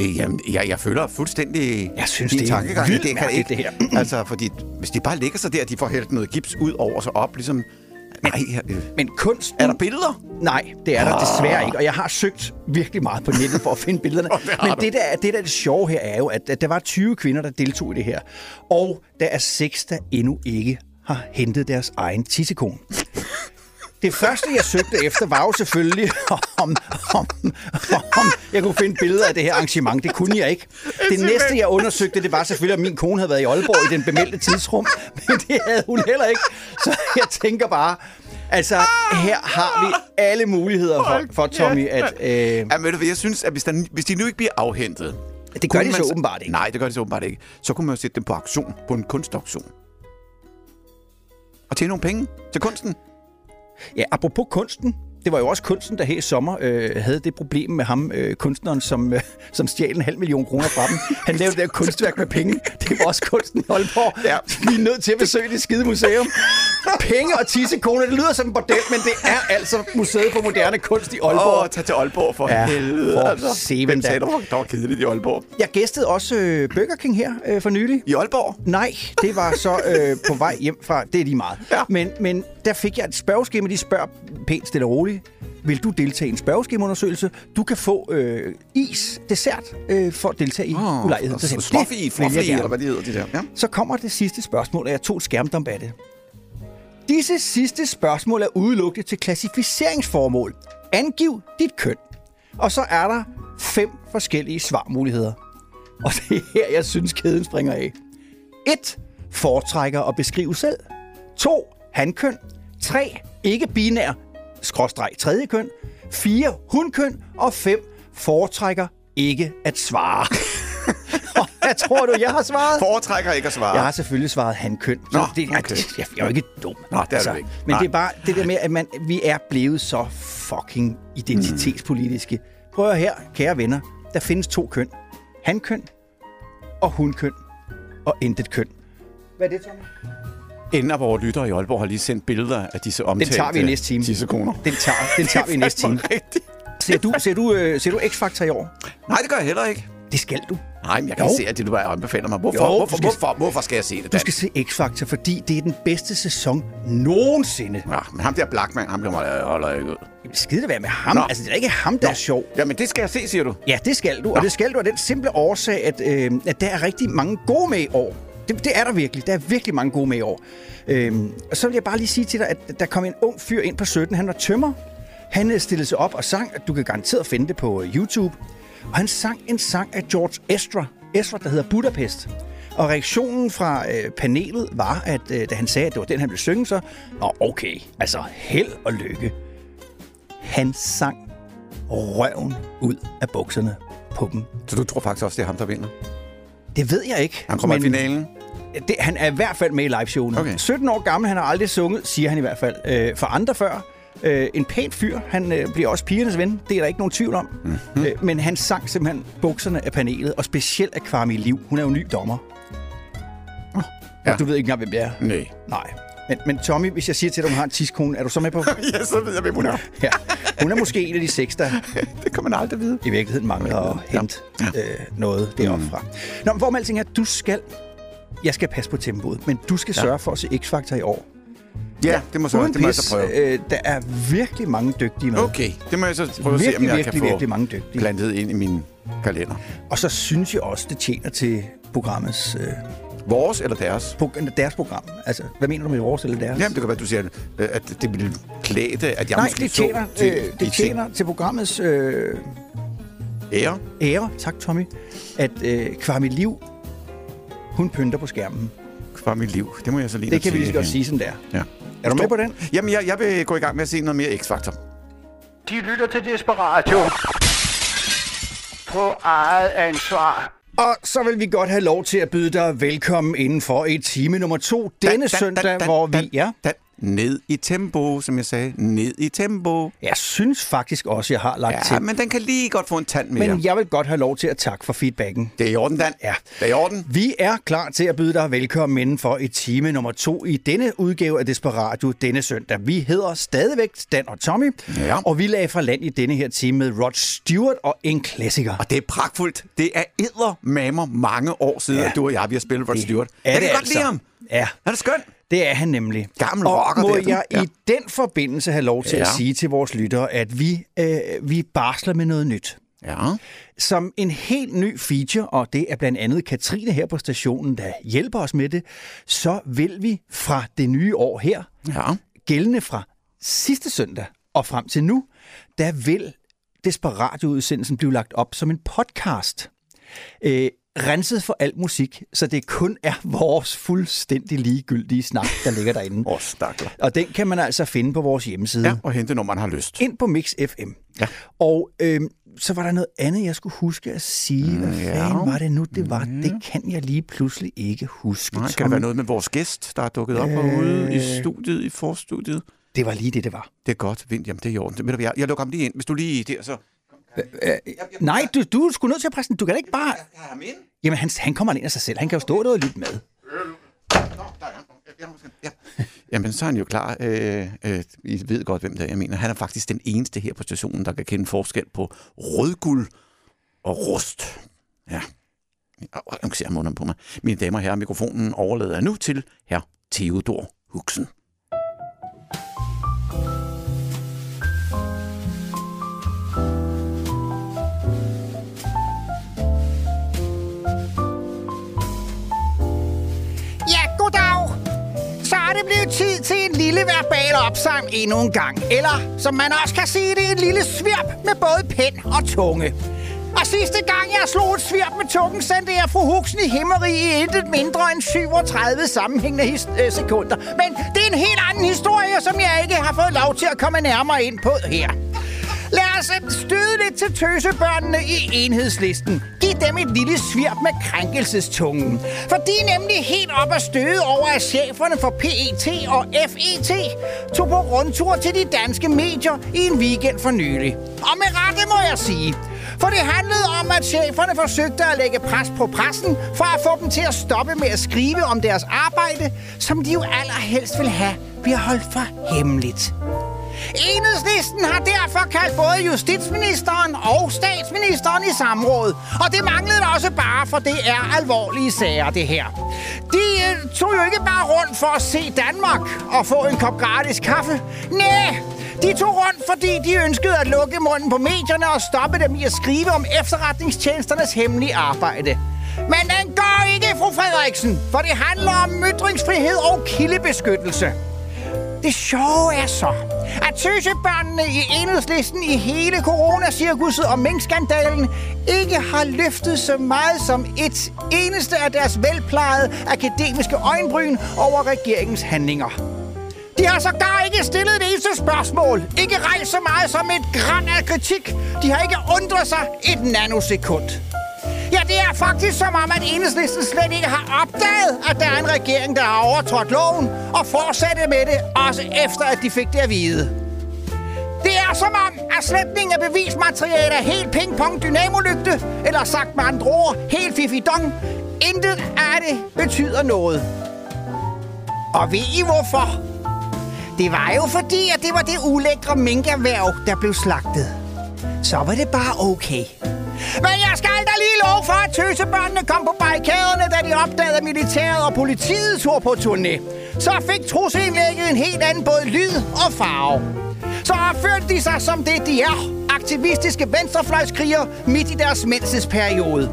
Øh, Jamen, jeg, jeg føler fuldstændig Jeg synes, din det er tankegang. vildt det kan ikke, det her. altså, fordi hvis de bare ligger så der, de får hældt noget gips ud over sig op, ligesom... Nej, øh, Men kunsten... er der billeder? Nej, det er der desværre ikke, og jeg har søgt virkelig meget på nettet for at finde billederne. det Men du. det der, det der er det sjove her er jo, at, at der var 20 kvinder, der deltog i det her. Og der er seks, der endnu ikke har hentet deres egen tissekone. Det første, jeg søgte efter, var jo selvfølgelig, om, om, om jeg kunne finde billeder af det her arrangement. Det kunne jeg ikke. Det næste, jeg undersøgte, det var selvfølgelig, at min kone havde været i Aalborg i den bemeldte tidsrum. Men det havde hun heller ikke. Så jeg tænker bare, Altså, her har vi alle muligheder for, for Tommy, at... Øh, Ja, hvad, jeg synes, at hvis, der, hvis de nu ikke bliver afhentet... Det gør de så åbenbart ikke. Nej, det gør de så åbenbart ikke. Så kunne man jo sætte dem på auktion, på en kunstauktion. Og tjene nogle penge til kunsten. Ja, apropos kunsten. Det var jo også kunsten, der her i sommer øh, havde det problem med ham, øh, kunstneren, som, øh, som stjal en halv million kroner fra dem. Han lavede det der kunstværk med penge. Det var også kunsten i Aalborg. Ja. Vi er nødt til at besøge det skide museum. Penge og tissekoner, det lyder som en bordel, men det er altså museet for moderne kunst i Aalborg. Åh, oh, tag til Aalborg for Ja, helvede. altså. seven Hvem sagde, der var, der var kedeligt i Aalborg? Jeg gæstede også øh, Burger King her øh, for nylig. I Aalborg? Nej, det var så øh, på vej hjem fra... Det er lige meget. Ja. Men, men der fik jeg et spørgeskema. De spørger pænt stille og roligt. Vil du deltage i en spørgeskemaundersøgelse? Du kan få øh, is, dessert, øh, for at deltage i oh, ulejligheden. Så jeg, Fluffy, eller hvad de hedder, de der. Ja. Så kommer det sidste spørgsmål, og jeg tog et skærmdump af det. Disse sidste spørgsmål er udelukkende til klassificeringsformål. Angiv dit køn. Og så er der fem forskellige svarmuligheder. Og det er her, jeg synes, kæden springer af. 1. Foretrækker at beskrive selv. 2. Hankøn. 3. Ikke binær. Skråstreg tredje køn. 4. Hundkøn. Og 5. Foretrækker ikke at svare. Hvad tror du, jeg har svaret? Foretrækker ikke at svare. Jeg har selvfølgelig svaret hankøn. Nå, det, okay. okay. jeg, jeg, er jo ikke dum. Altså, Nå, det er du ikke. Men Nej. det er bare det der med, at man, vi er blevet så fucking identitetspolitiske. Prøv at her, kære venner. Der findes to køn. Hankøn og hundkøn. Og intet køn. Hvad er det, Tommy? En af vores lyttere i Aalborg har lige sendt billeder af disse Den omtalte tager vi i næste time. tissekoner. Den tager, den tager vi i næste time. Rigtigt. Ser du, ser du, øh, ser du X-Factor i år? Nej, det gør jeg heller ikke. Det skal du. Nej, men jeg kan Jo. se, at det du bare anbefaler mig. Hvorfor, Jo, hvorfor, skal- hvorfor, hvorfor skal jeg se det? Du skal se X-Factor, fordi det er den bedste sæson nogensinde. Ja, men ham der Blackman, ham mig holder jeg ikke ud. Skide det være med ham. Nå. Altså, det er ikke ham, der er sjov. Jamen, det skal jeg se, siger du. Ja, det skal du. Og det skal du af den simple årsag, at, øh, at der er rigtig mange gode med i år. Det, det er der virkelig. Der er virkelig mange gode med i år. Øhm, og så vil jeg bare lige sige til dig, at der kom en ung fyr ind på 17. Han var tømmer. Han øh, stillede sig op og sang, at du kan garanteret finde det på øh, YouTube. Og han sang en sang af George Ezra. Ezra, der hedder Budapest. Og reaktionen fra øh, panelet var, at øh, da han sagde, at det var den, han ville synge, så... Nå, okay. Altså, held og lykke. Han sang røven ud af bukserne på dem. Så du tror faktisk også, det er ham, der vinder? Det ved jeg ikke. Han kommer i finalen. Det, han er i hvert fald med i liveshowene. Okay. 17 år gammel, han har aldrig sunget, siger han i hvert fald. Øh, for andre før. Øh, en pæn fyr. Han øh, bliver også pigernes ven. Det er der ikke nogen tvivl om. Mhm. Mm-hmm. Øh, men han sang simpelthen bukserne af panelet, og specielt af Kwame Liv. Hun er jo ny dommer. Oh, ja. Du ved ikke engang, hvem det er. Nej. Nej. Men, men Tommy, hvis jeg siger til dig, at hun har en tiskone, er du så med på? Ja, så ved jeg, hvem hun er. ja. Hun er måske en af de seks, der Det kan man aldrig vide. i virkeligheden mangler at hente ja. øh, noget deroppe fra. Nå, men hvor alting er, du skal... Jeg skal passe på tempoet, men du skal ja. sørge for at se X-Factor i år. Ja, det må, så, det må jeg så prøve. øh, der er virkelig mange dygtige med. Okay, det må jeg så prøve at se, om Virkelig, jeg virkelig, kan få virkelig mange dygtige. plantet ind i min kalender. Og så synes jeg også, det tjener til programmets... Øh, Vores eller deres? pro- deres program. Altså, hvad mener du med vores eller deres? Jamen, det kan være, du siger, øh, at det ville klæde at jeg Nej, måske det så tjener, til, øh, det tjener til programmets øh, ære. ære, tak Tommy, at øh, Kwame Liv, hun pynter på skærmen. Mit liv. Det må jeg så lige Det kan vi lige så godt sige. sige, som det er. Ja. Er du med på den? Jamen, jeg, jeg vil gå i gang med at se noget mere X-Factor. De lytter til Desperatio. På eget ansvar. Og så vil vi godt have lov til at byde dig velkommen inden for i time nummer to denne søndag, hvor vi... Ja, ned i tempo, som jeg sagde. Ned i tempo. jeg synes faktisk også, jeg har lagt Ja, til. men den kan lige godt få en tand mere. Men jeg vil godt have lov til at takke for feedbacken. Det er i orden, Dan. Ja. Det er i orden. Vi er klar til at byde dig velkommen indenfor i time nummer to i denne udgave af Desperatio denne søndag. Vi hedder stadigvæk Dan og Tommy, Ja. og vi lagde fra land i denne her time med Rod Stewart og en klassiker. Og det er pragtfuldt. Det er eddermamer mange år siden, Ja. at du og jeg vi har spillet Rod Stewart. er jeg kan det godt altså. lide ham. Ja. Han er skøn. Det er han nemlig. Gammel og rocker må du. jeg Ja. i den forbindelse have lov til ja. at sige til vores lyttere, at vi, øh, vi barsler med noget nyt. Ja. Som en helt ny feature, og det er blandt andet Katrine her på stationen, der hjælper os med det, så vil vi fra det nye år her, Ja. gældende fra sidste søndag og frem til nu, der vil Desperatio-udsendelsen blive lagt op som en podcast. Øh, renset for al musik, så det kun er vores fuldstændig ligegyldige snak, der ligger derinde. Åh, stakler. Og den kan man altså finde på vores hjemmeside. Ja, og hente, når man har lyst. Ind på Mix FM. Ja. Og øhm, så var der noget andet, jeg skulle huske at sige. Hvad ja. fanden var det nu, det var? Det kan jeg lige pludselig ikke huske. Nej, kan det være noget med vores gæst, der er dukket op herude i studiet, i forstudiet? Det var lige det, det var. Det er godt, Vind. Jamen, det er i orden. Hvad, Jeg, jeg lukker ham lige ind. Hvis du lige der, så... Nej, du, du er sgu nødt til at præsentere. Du kan da ikke bare... Jeg ham ind. Jamen, han, han kommer ind af sig selv. Han kan jo stå der og lytte med. Ja, ja. Jamen, så er han jo klar. Øh, øh, I ved godt, hvem det er, jeg mener. Han er faktisk den eneste her på stationen, der kan kende forskel på rødguld og rust. Ja. Nu ser han på mig. Mine damer og herrer, mikrofonen overlader jeg nu til herr Theodor Huxen. Det tid til en lille verbal opsang endnu en gang. Eller, som man også kan sige det, en lille svirp med både pen og tunge. Og sidste gang jeg slog et svirp med tungen, sendte jeg fru Huxen i himmeri i intet mindre end 37 sammenhængende his- øh, sekunder. Men det er en helt anden historie, som jeg ikke har fået lov til at komme nærmere ind på her. Lad os støde lidt til tøsebørnene i enhedslisten. Giv dem et lille svirp med krænkelsestungen. For de er nemlig helt op at støde over, at cheferne for PET og FET tog på rundtur til de danske medier i en weekend for nylig. Og med rette må jeg sige. For det handlede om, at cheferne forsøgte at lægge pres på pressen for at få dem til at stoppe med at skrive om deres arbejde, som de jo allerhelst vil have, bliver holdt for hemmeligt. Enhedslisten har derfor kaldt både justitsministeren og statsministeren i samråd. Og det manglede da også bare, for det er alvorlige sager, det her. De øh, tog jo ikke bare rundt for at se Danmark og få en kop gratis kaffe. Nej, de tog rundt, fordi de ønskede at lukke munden på medierne og stoppe dem i at skrive om efterretningstjenesternes hemmelige arbejde. Men den gør ikke, fru Frederiksen, for det handler om ytringsfrihed og kildebeskyttelse. Det sjove er så, at tøsebørnene i enhedslisten i hele coronacirkuset og minkskandalen ikke har løftet så meget som et eneste af deres velplejede akademiske øjenbryn over regeringens handlinger. De har sågar ikke stillet det eneste spørgsmål, ikke rejst så meget som et græn af kritik. De har ikke undret sig et nanosekund. Ja, det er faktisk som om, at enhedslisten slet ikke har opdaget, at der er en regering, der har overtrådt loven, og fortsætte med det, også efter at de fik det at vide. Det er som om, at sletning af bevismateriale er helt ping-pong dynamolygte, eller sagt med andre ord, helt fifidong. Intet af det betyder noget. Og ved I hvorfor? Det var jo fordi, at det var det ulækre minkerhverv, der blev slagtet. Så var det bare okay. Men jeg skal da lige love for, at tøsebørnene kom på barrikaderne, da de opdagede, militæret og politiet tog på turné. Så fik trusindlægget en helt anden både lyd og farve. Så opførte de sig som det, de er. Aktivistiske venstrefløjskriger midt i deres mændelsesperiode.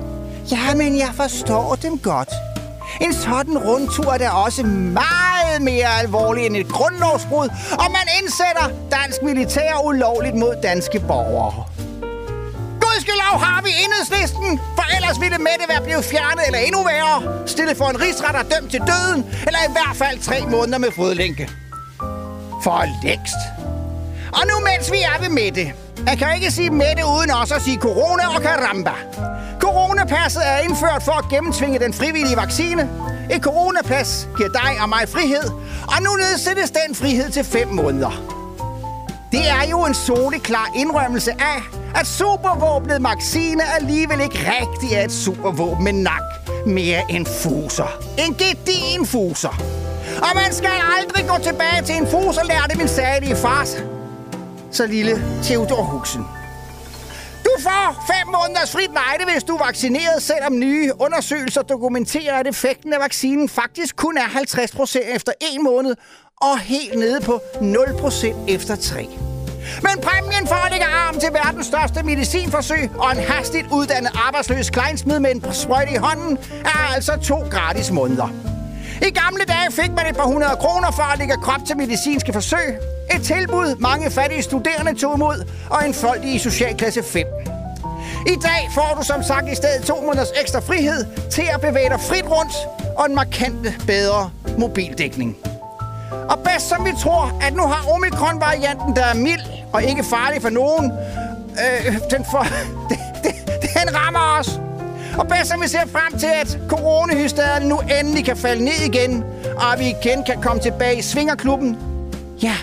Jamen, jeg forstår dem godt. En sådan rundtur er da også meget mere alvorlig end et grundlovsbrud, og man indsætter dansk militær ulovligt mod danske borgere. Gudskelov har vi enhedslisten, for ellers ville Mette være blevet fjernet eller endnu værre, stillet for en rigsret og dømt til døden, eller i hvert fald tre måneder med fodlænke. For længst. Og nu mens vi er ved Mette. Man kan jo ikke sige Mette uden også at sige corona og karamba. Coronapasset er indført for at gennemtvinge den frivillige vaccine. Et coronapas giver dig og mig frihed, og nu nedsættes den frihed til 5 måneder. Det er jo en soleklar indrømmelse af, at supervåbnet Maxine alligevel ikke rigtig er et supervåben med nak. Mere en fuser. En gedin fuser. Og man skal aldrig gå tilbage til en fuser, lærte min særlige far. Så lille Theodor Huxen. Du får fem måneders frit lejde, hvis du er vaccineret, selvom nye undersøgelser dokumenterer, at effekten af vaccinen faktisk kun er 50% efter en måned, og helt nede på 0% efter tre. Men præmien for at lægge arm til verdens største medicinforsøg og en hastigt uddannet arbejdsløs kleinsmid med en sprøjte i hånden er altså to gratis måneder. I gamle dage fik man et par hundrede kroner for at lægge krop til medicinske forsøg. Et tilbud, mange fattige studerende tog imod, og en folk i socialklasse 5. I dag får du som sagt i stedet to måneders ekstra frihed til at bevæge dig frit rundt og en markant bedre mobildækning. Og bedst som vi tror, at nu har omikron-varianten, der er mild og ikke farlig for nogen, øh, den, for, den, den, rammer os. Og bedst som vi ser frem til, at coronahysterien nu endelig kan falde ned igen, og at vi igen kan komme tilbage i svingerklubben, ja,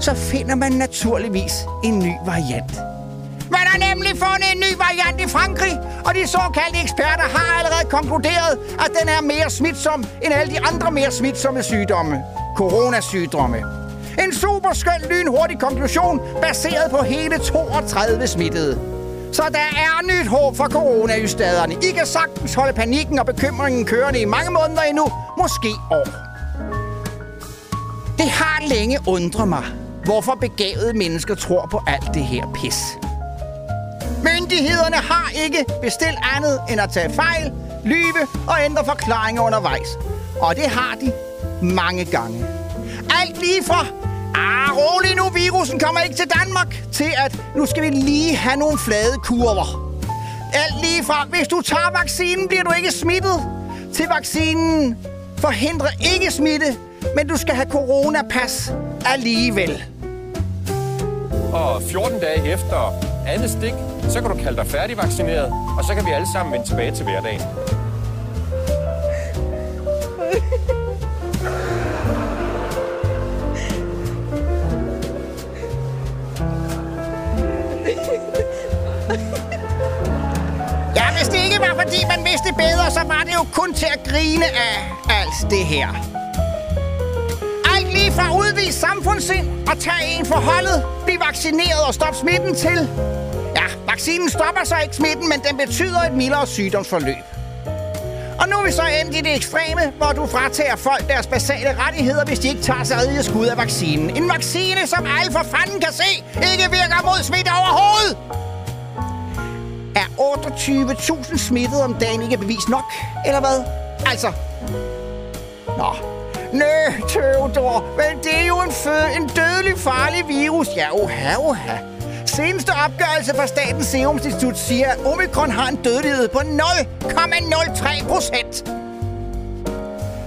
så finder man naturligvis en ny variant. Man har nemlig fundet en ny variant i Frankrig, og de såkaldte eksperter har allerede konkluderet, at den er mere smitsom end alle de andre mere smitsomme sygdomme. Coronasygdomme. En super skøn lynhurtig konklusion, baseret på hele 32 smittede. Så der er nyt håb for coronahystaderne. I kan sagtens holde panikken og bekymringen kørende i mange måneder endnu, måske år. Det har længe undret mig, hvorfor begavede mennesker tror på alt det her pis. Myndighederne har ikke bestilt andet end at tage fejl, lyve og ændre forklaringer undervejs. Og det har de mange gange. Alt lige fra, ah, rolig nu, virusen kommer ikke til Danmark, til at nu skal vi lige have nogle flade kurver. Alt lige fra, hvis du tager vaccinen, bliver du ikke smittet, til vaccinen forhindrer ikke smitte, men du skal have coronapas alligevel. Og 14 dage efter andet stik, så kan du kalde dig færdigvaccineret, og så kan vi alle sammen vende tilbage til hverdagen. Fordi man vidste bedre, så var det jo kun til at grine af alt det her. Alt lige fra udvise samfundssind og tage en for holdet, blive vaccineret og stoppe smitten til. Ja, vaccinen stopper så ikke smitten, men den betyder et mildere sygdomsforløb. Og nu er vi så endt i det ekstreme, hvor du fratager folk deres basale rettigheder, hvis de ikke tager sig rigeligt skud af vaccinen. En vaccine, som alle for fanden kan se, ikke virker mod smitte overhovedet. 28.000 smittede om dagen ikke bevis nok, eller hvad? Altså... Nå. Nø, Theodor, men det er jo en, fød, en dødelig farlig virus. Ja, oha, oha. Seneste opgørelse fra Statens Serum Institut siger, at omikron har en dødelighed på 0,03 procent.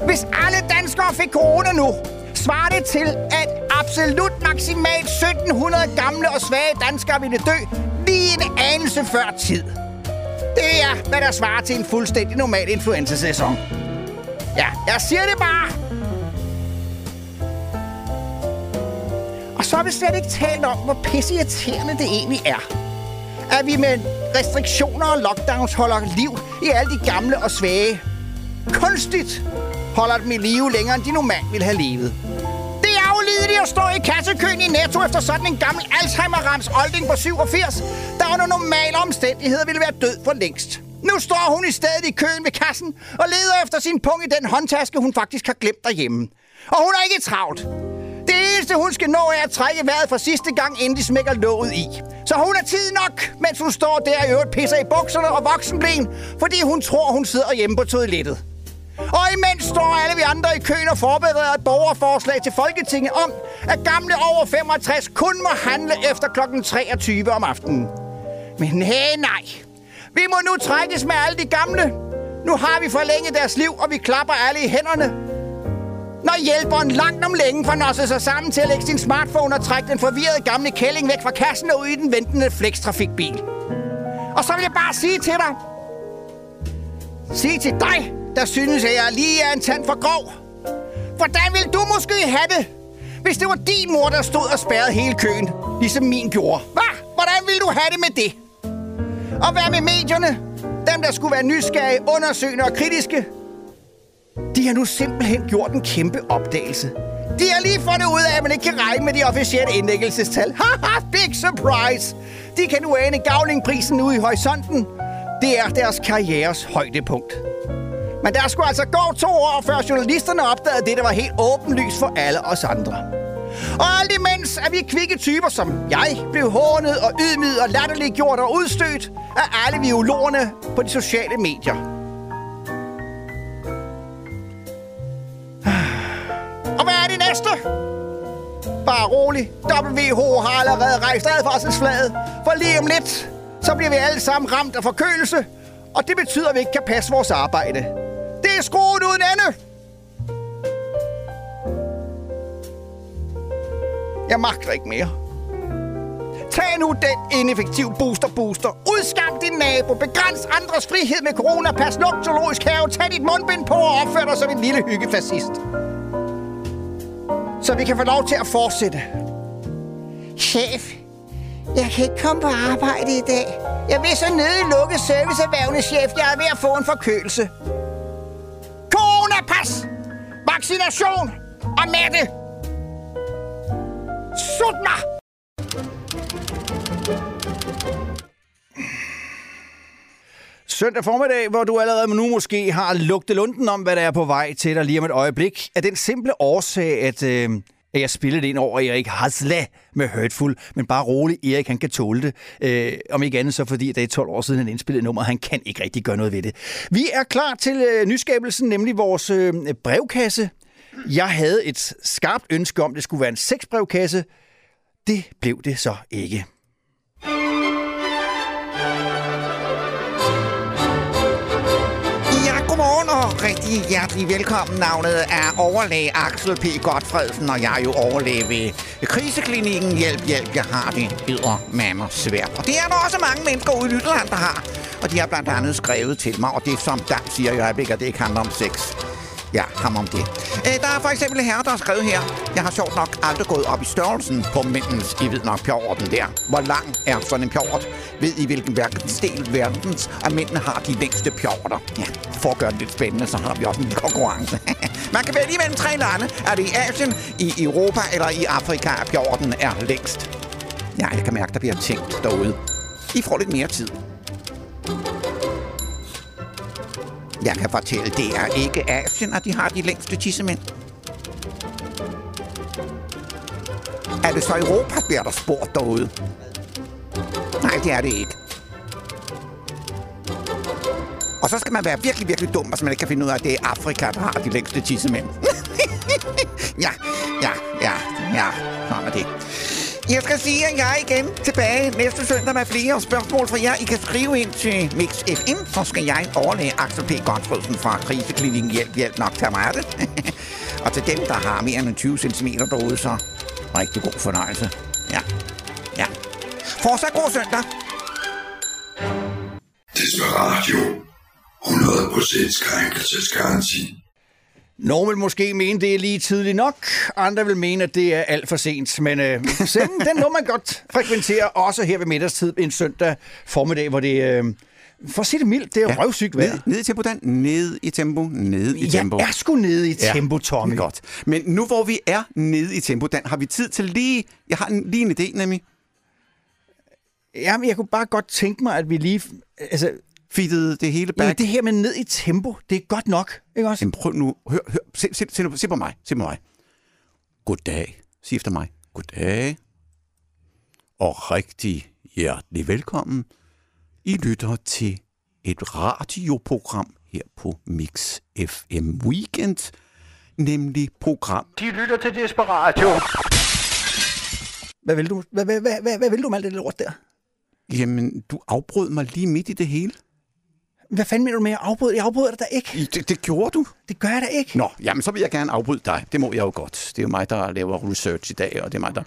Hvis alle danskere fik corona nu, svarer det til, at absolut maksimalt 1700 gamle og svage danskere ville dø lige en anelse før tid. Det er, hvad der svarer til en fuldstændig normal influenza-sæson. Ja, jeg siger det bare. Og så har vi slet ikke talt om, hvor pisseirriterende det egentlig er. At vi med restriktioner og lockdowns holder liv i alle de gamle og svage. Kunstigt holder dem i live længere, end de normalt ville have levet. Det at stå i kassekøen i Netto efter sådan en gammel Alzheimer-rams olding på 87, der under normale omstændigheder ville være død for længst. Nu står hun i stedet i køen ved kassen og leder efter sin pung i den håndtaske, hun faktisk har glemt derhjemme. Og hun er ikke travlt. Det eneste, hun skal nå, er at trække vejret for sidste gang, inden de smækker låget i. Så hun har tid nok, mens hun står der i øvrigt pisser i bukserne og voksenblen, fordi hun tror, hun sidder hjemme på toilettet. Og imens står alle vi andre i køen og forbereder et borgerforslag til Folketinget om, at gamle over 65 kun må handle efter kl. 23 om aftenen. Men nej, nej. Vi må nu trækkes med alle de gamle. Nu har vi forlænget deres liv, og vi klapper alle i hænderne. Når hjælperen langt om længe fornosser sig sammen til at lægge sin smartphone og trække den forvirrede gamle kælling væk fra kassen og ud i den ventende flekstrafikbil. Og så vil jeg bare sige til dig. Sige til dig, der synes, at jeg lige er en tand for grov. Hvordan vil du måske have det, hvis det var din mor, der stod og spærrede hele køen, ligesom min gjorde? Hvad? Hvordan vil du have det med det? Og hvad med medierne? Dem, der skulle være nysgerrige, undersøgende og kritiske. De har nu simpelthen gjort en kæmpe opdagelse. De har lige fundet ud af, at man ikke kan regne med de officielle indlæggelsestal. Haha, big surprise! De kan nu ane gavlingprisen ude i horisonten. Det er deres karrieres højdepunkt. Men der skulle altså gå to år, før journalisterne opdagede det, der var helt åbenlyst for alle os andre. Og alt imens er vi kvikke typer som jeg blev hånet og ydmyget og latterliggjort og udstødt af alle violorerne på de sociale medier. Og hvad er det næste? Bare rolig. WHO har allerede rejst advarselsflaget. For lige om lidt, så bliver vi alle sammen ramt af forkølelse, og det betyder, at vi ikke kan passe vores arbejde. Det er skruen uden ende! Jeg magter ikke mere. Tag nu den ineffektive booster-booster. Udskam din nabo. Begræns andres frihed med corona. Pas Luk zoologisk have. Tag dit mundbind på og opfør dig som en lille hyggefascist. Så vi kan få lov til at fortsætte. Chef, jeg kan ikke komme på arbejde i dag. Jeg vil så nødig lukke serviceerhvervene, chef. Jeg er ved at få en forkølelse. Vaccination! Og med det! Sut mig! Søndag formiddag, hvor du allerede nu måske har lugtet lunden om, hvad der er på vej til dig lige om et øjeblik, er den simple årsag, at, øh, at jeg spillede ind over Erik Hasle med Hurtful. Men bare rolig, Erik han kan tåle det. Øh, om ikke andet så fordi det er 12 år siden, han indspillede nummer. Han kan ikke rigtig gøre noget ved det. Vi er klar til øh, nyskabelsen, nemlig vores øh, brevkasse. Jeg havde et skarpt ønske om, at det skulle være en seksbrevkasse. Det blev det så ikke. Rigtig hjertelig velkommen. Navnet er overlæge Axel P. Godfredsen, og jeg er jo overlæge ved kriseklinikken Hjælp, Hjælp, jeg har det hedder mammer svært. Og det er der også mange mennesker ude i Lytterland, der har. Og de har blandt andet skrevet til mig, og det er som Dan siger i øjeblikket, at det ikke handler om sex. Ja, ham om det. Øh, der er for eksempel her, herre, der har skrevet her. Jeg har sjovt nok aldrig gået op i størrelsen på mændens, I ved nok, pjorten der. Hvor lang er sådan en pjort? Ved I, hvilken verdensdel verdens at mændene har de længste pjorter? Ja, for at gøre det lidt spændende, så har vi også en konkurrence. Man kan vælge mellem tre lande. Er det i Asien, i Europa eller i Afrika, at pjorten er længst? Ja, jeg kan mærke, der bliver tænkt derude. I får lidt mere tid. Jeg kan fortælle, det er ikke Asien, at de har de længste tissemænd. Er det så Europa, bliver der spurgt derude? Nej, det er det ikke. Og så skal man være virkelig, virkelig dum, hvis man ikke kan finde ud af, at det er Afrika, der har de længste tissemænd. ja, ja, ja, ja, sådan er det. Jeg skal sige, at jeg er igen tilbage næste søndag med flere spørgsmål fra jer. I kan skrive ind til Mix FM, så skal jeg overlæge Axel P. Godfredsen fra kriseklinikken Hjælp, Hjælp nok til mig det. og til dem, der har mere end 20 cm derude, så rigtig god fornøjelse. Ja, ja. Fortsat god søndag. Desperatio. 100% krænkelsesgaranti. Nogle vil måske mene, det er lige tidligt nok. Andre vil mene, at det er alt for sent. Men øh, senden, den må man godt frekventere, også her ved middagstid en søndag formiddag, hvor det... Øh, for at sige det mildt, det er ja. røvsygt vejr. Ned, ned i tempo, Dan. Ned i tempo. Ned i tempo. Jeg er sgu nede i tempo, Tommy. Godt. Men nu hvor vi er nede i tempo, Dan, har vi tid til lige... Jeg har en, lige en idé, nemlig. Jamen, jeg kunne bare godt tænke mig, at vi lige... Altså, Fittede det hele back. det her med ned i tempo, det er godt nok, ikke også? Jamen prøv nu. Hør, hør. Se, se, se, se på mig. Se på mig. Goddag. Sig efter mig. Goddag. Og rigtig hjertelig velkommen. I lytter til et radioprogram her på Mix FM Weekend, nemlig program De lytter til Desperatio. Hvad vil du, hvad, hvad, hvad, hvad, hvad vil du med alt det lort der? Jamen, du afbrød mig lige midt i det hele. Hvad fanden mener du med at afbryde? Jeg afbryder dig da ikke. Det, det gjorde du. Det gør jeg da ikke. Nå, jamen så vil jeg gerne afbryde dig. Det må jeg jo godt. Det er jo mig, der laver research i dag, og det er mig, der...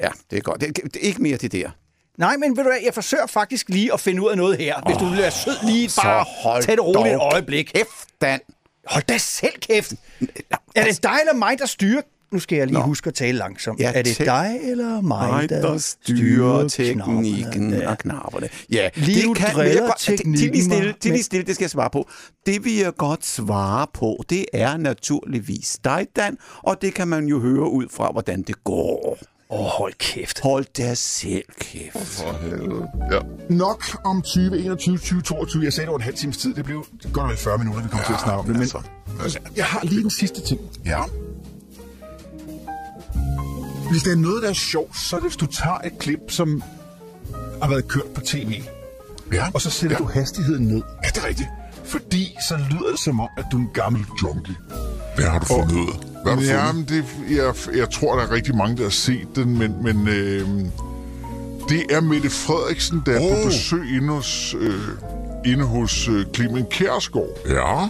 Ja, det er godt. Det, det er ikke mere det der. Nej, men ved du hvad, jeg forsøger faktisk lige at finde ud af noget her. Hvis du vil være sød lige bare hold tag det roligt et øjeblik. Kæft, Dan. Hold da selv kæft. Er det dig eller mig, der styrer... Nu skal jeg lige Nå. huske at tale langsomt. Ja, er det dig eller mig, Mig, der styrer teknikken knapperne? og knapperne. Ja, Lige nu vil jeg driller godt- det- Til teknikken lige stille, til lige stille, det skal jeg svare på. Det vil jeg godt svare på, det er naturligvis dig, Dan, og det kan man jo høre ud fra, hvordan det går. Åh, oh, hold kæft. Hold da selv kæft. Ja. Nok om 2021, 2022. Jeg sagde, det var en halv times tid. Det blev godt vel 40 minutter, vi kom ja, til at snakke om det. Men altså, altså, jeg har lige den sidste ting. Ja. Hvis der er noget, der er sjovt, så er det, hvis du tager et klip, som har været kørt på tv. Ja. Og så sætter ja. du hastigheden ned. Ja, det er rigtigt. Fordi så lyder det som om, at du er en gammel junkie. Hvad har du fundet ud? Hvad har du? Jamen, det, jeg, jeg tror, der er rigtig mange, der har set den, men, men øh, Det er Mette Frederiksen, der er oh. på besøg inde hos, øh, inde hos øh, Clemen Kærsgaard. Ja.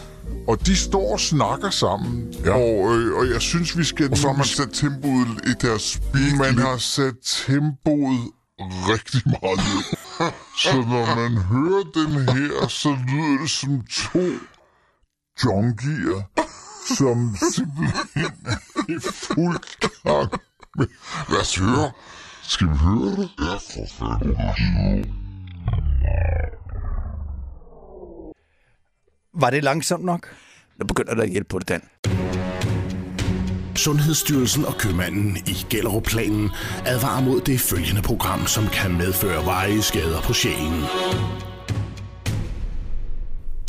Og de står og snakker sammen. Ja. Og, øh, og jeg synes, vi skal... Og så har man sat tempoet i deres speak. Man har sat tempoet rigtig meget ned. så når man hører den her, så lyder det som to junkier, som simpelthen er i fuld gang med... Lad os høre. Skal vi høre det? Ja, for fanden. Var det langsomt nok? Nu begynder der at hjælpe på det, Dan. Sundhedsstyrelsen og købmanden i Gellerup-planen advarer mod det følgende program, som kan medføre varige skader på sjælen.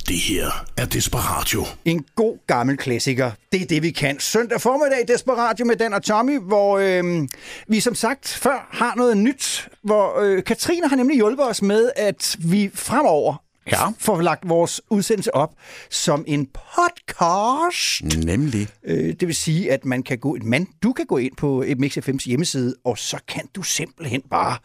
Det her er Desperatio. En god gammel klassiker. Det er det, vi kan. Søndag formiddag i Desperatio med Dan og Tommy, hvor øh, vi som sagt før har noget nyt. Hvor øh, Katrine har nemlig hjulpet os med, at vi fremover Ja. får lagt vores udsendelse op som en podcast. Nemlig. Øh, det vil sige, at man kan gå, man, du kan gå ind på Mix FM's hjemmeside, og så kan du simpelthen bare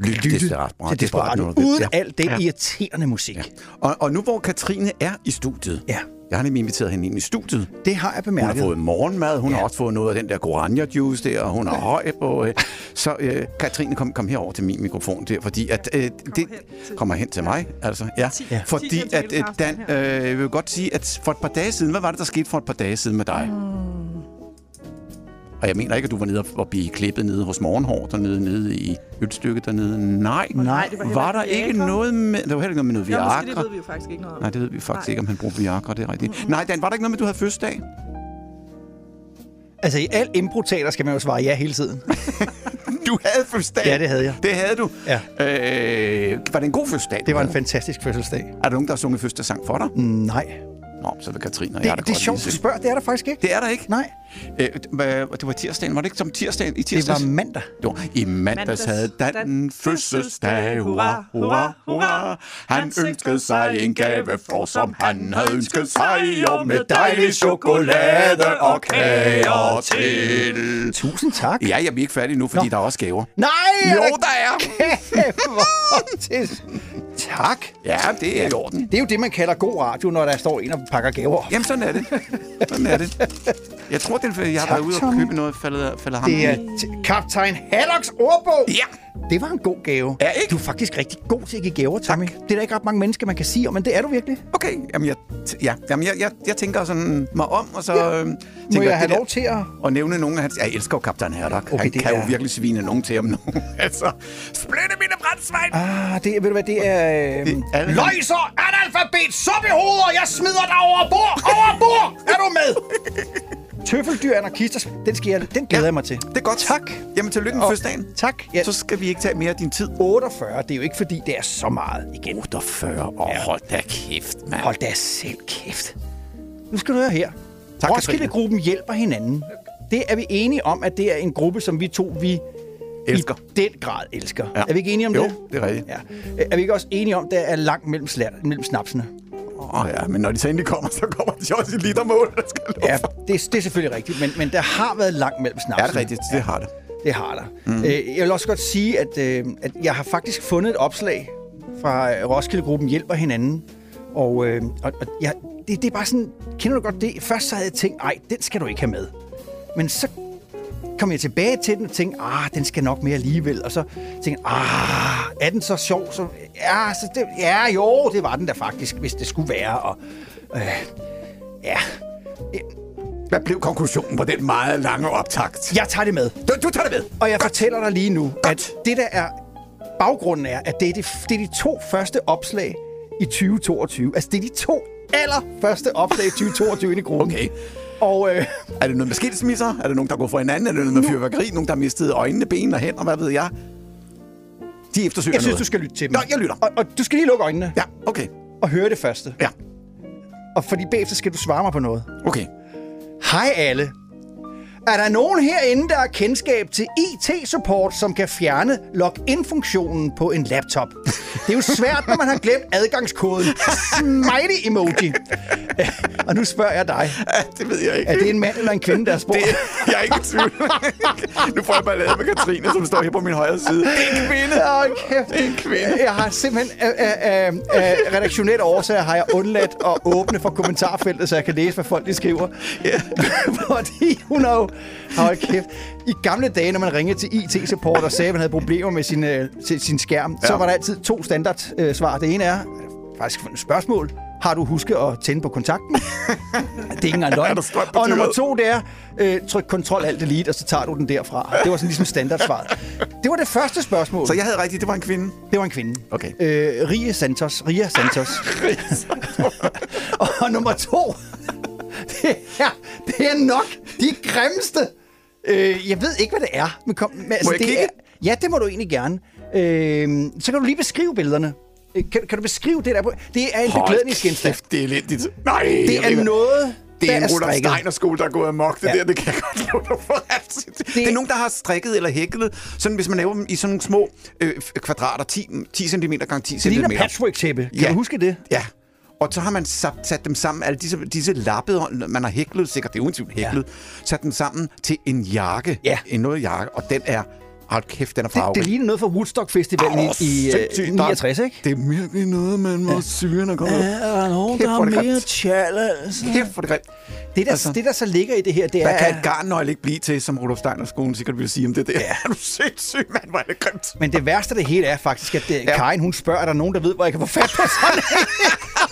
Lytte lytte Desperat- til vil. uden Ja. alt den irriterende musik. Ja. Og, og nu hvor Katrine er i studiet, Ja. Jeg har nemlig inviteret hende ind i studiet. Det har jeg Hun har bemærket. fået morgenmad, hun ja. Har også fået noget af den der guarania juice der, og hun er høj på... Øh, så øh, Katrine, kom, kom herover til min mikrofon der, fordi at... Øh, det kommer hen til mig, altså. Ja, Ja. fordi at øh, Dan, øh, jeg vil godt sige, at for et par dage siden, hvad var det, der skete for et par dage siden med dig? Og jeg mener ikke, at du var nede og- blive klippet nede hos Morgenhår, dernede nede i ølstykket dernede. Nej, Nej, det var var der ikke Viagra. noget med... Der var heller ikke noget med noget Ja, måske Viagra. det ved vi jo faktisk ikke noget om. Nej, det ved vi faktisk Nej. ikke, om han bruger Viagra, det er rigtigt. Mm-hmm. Nej, Dan, var der ikke noget med, at du havde fødselsdag? Altså i al improtaler skal man jo svare ja hele tiden. Du havde fødselsdag? Ja, det havde jeg. Det havde du? Ja. Øh, var det en god fødselsdag? Det var en fantastisk fødselsdag. Er der nogen, der har sunget fødselsdagssang for dig? Nej. Nå, så vil Katrine og Det, jeg da det er sjovt, du spørger. Det er der faktisk ikke. Det er der ikke? Nej, Øh, det var tirsdagen. Var det ikke som tirsdagen i det tirsdags? var mandag. Det var I mandags Mandags havde Dan Dan fødselsdag. Hurra, hurra, hurra. Han ønskede sig en gave, for som han havde ønsket sig, og med dejlig chokolade og kager til. Tusind tak. Ja, jeg er ikke færdig nu, fordi Nå. der er også gaver. Nej! Jo, er der er. Kæft, Tak. Ja, det er i orden. Det er jo det, man kalder god radio, når der står en og pakker gaver op. Jamen, sådan er det. Sådan er det. Jeg tror, det er, fordi jeg har Tak, været ude og købe noget, faldet, faldet ham. Det er kaptajn Haddocks ordbog. Ja. Det var en god gave. Ja, ikke? Du er faktisk rigtig god til at give gaver, Tommy. Det er der ikke ret mange mennesker, man kan sige om, men det er du virkelig. Okay, jamen jeg, ja, jamen jeg, jeg, jeg tænker sådan mig om, og så ja. øhm, Må tænker jeg have lov til at... Og nævne nogle af hans... Jeg elsker jo Kaptajn Herdock. Okay, Han kan er- jo virkelig svine nogen til ham nu. altså, splitte mine brændsvejn! Ah, det, ved du hvad, det er... Øh... Det er Løjser, analfabet, suppehoveder, jeg smider dig over bord, over bord! Er du med? Tøffeldyr, anarkister, den, skal jeg, den glæder Ja, jeg mig til. Det er godt. Tak. Jamen, tillykke med Og- fødselsdagen. Tak. Ja, Så skal vi ikke tage mere af din tid. 48, det er jo ikke fordi, det er så meget igen. 48 år. Ja. Hold da kæft, mand. Hold da selv kæft. Nu skal du høre her. Tak, Roskilde-gruppen hjælper hinanden. Det er vi enige om, at det er en gruppe, som vi to vi Elsker. i den grad elsker. Ja. Er vi ikke enige om Jo, det? det er rigtigt. Ja. Er vi ikke også enige om, at der er langt mellem, mellem snapsene? Ja, men når de så endelig kommer, så kommer de også i litermål. Der skal Ja, det, det er selvfølgelig rigtigt, men, men der har været langt mellem snapsene. er det rigtigt? Det har det. Det har der. Mm. Øh, jeg vil også godt sige, at, øh, at jeg har faktisk fundet et opslag fra øh, Roskilde-gruppen Hjælper Hinanden. Og, øh, og, og ja, det, det er bare sådan, kender du godt det? Først så havde jeg tænkt, nej, den skal du ikke have med. Men så kom jeg tilbage til den og tænkte, ah, den skal nok med alligevel. Og så tænkte jeg, ah, er den så sjov? Så, ja, så det, ja, jo, det var den da faktisk, hvis det skulle være. Og, øh, ja, Hvad blev konklusionen på den meget lange optakt? jeg tager det med. Du, du tager det med. Og jeg fortæller dig lige nu, at det der er baggrunden er, at det er de, det er de to første opslag i 2022. Altså, det er de to allerførste opslag i 2022 inde i gruppen. Okay. Og øh, Er det noget med skilsmisser? Er det nogen, der går fra hinanden? Er det noget med fyrværkeri? Nogen, der har mistet øjnene, ben og hænder? Hvad ved jeg? De eftersøger jeg synes, noget. du skal lytte til dem. Nå, jeg lytter. Og, og du skal lige lukke øjnene Ja, okay. og høre det første. Ja, Og fordi bagefter skal du svare mig på noget. okay. Hej alle. Er der nogen herinde, der har kendskab til IT-support, som kan fjerne login-funktionen på en laptop? Det er jo svært, når man har glemt adgangskoden. Smiley emoji. Øh, Og nu spørger jeg dig. det ved jeg ikke. Er det en mand eller en kvinde, der er spurgt? Det, jeg er ikke i tvivl. nu får jeg bare lavet med Katrine, som står her på min højre side. Det er en kvinde. Åh, kæft. Det er en kvinde. Jeg har simpelthen af, af, af, af redaktionelle årsager har jeg undladt at åbne for kommentarfeltet, så jeg kan læse, hvad folk de skriver. Ja. Fordi hun har jo... Hold kæft. I gamle dage, når man ringede til IT-support og sagde, at man havde problemer med sin, øh, sin, skærm, ja. så var der altid to standardsvar. Øh, svar. det ene er faktisk et spørgsmål. Har du husket at tænde på kontakten? det er ikke engang løgn. Og nummer to, det er, øh, tryk kontrol alt delete, og så tager du den derfra. Det var sådan ligesom standardsvaret. Det var det første spørgsmål. Så jeg havde rigtigt, det var en kvinde. Det var en kvinde. Okay. Øh, Ria Santos. Ria Santos. og nummer to, det er, det er nok de grimmeste. Øh, jeg ved ikke, hvad det er. Men kom, men, altså, jeg det kigge? Er, ja, det må du egentlig gerne. Øh, så kan du lige beskrive billederne. Øh, Kan, kan du beskrive det der? på- Det er en beklædningsgenstand. kæft, det er elendigt. Nej, Det jeg er mener- noget, Det der er en Rudolf strikket. Steiner-skole, der er gået amok. Det Ja. ja. der, det kan jeg godt love dig for. Altså, det, det, er nogen, der har strikket eller hæklet, sådan hvis man laver dem i sådan nogle små øh, f- kvadrater, 10, 10 cm gange 10 Det cm. ligner patchwork-tæppe. Kan Ja. du huske det? Ja. Og så har man sat, sat dem sammen, alle disse, disse lappede, man har hæklet, sikkert det er uden hæklet, ja. sat dem sammen til en jakke. Ja. En noget jakke, og den er, hold kæft, den er Det, farverig. det ligner noget fra Woodstock Festivalen i, i øh. Der er- 69, ikke? Det er virkelig noget, man må syre, når kommer. er der nogen, Kæft, hvor er det grimt. tjal, altså? Kæft, for det grimt. Det der, Altså- det, der så ligger i det her, det Hvad er... kan et garnnøgle ikke blive til, som Rudolf Steiner skolen sikkert vil sige om det der? Ja. er du sindssyg, mand, hvor er det grimt. Men det værste af det hele er faktisk, at ja. Karin, hun spørger, er der nogen, der ved, hvor jeg kan få fat på sådan er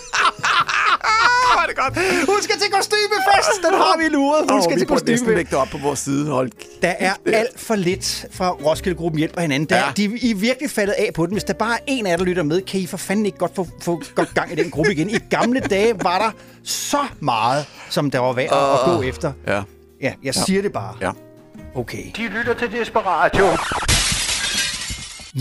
det godt. Hun skal til kostymefest! Den har vi luret. Hun Åh, skal vi til burde kostymefest. lægge det op på vores side. Hold. Der er alt for lidt fra Roskilde-gruppen hjælper hinanden. Der, Ja. de, I er virkelig faldet af på den. Hvis der bare er en af jer, der lytter med, kan I for fanden ikke godt få, få godt gang i den gruppe igen. I gamle dage var der så meget, som der var værd at gå efter. Ja. Ja, jeg siger det bare. Ja. Okay. De lytter til Desperatio.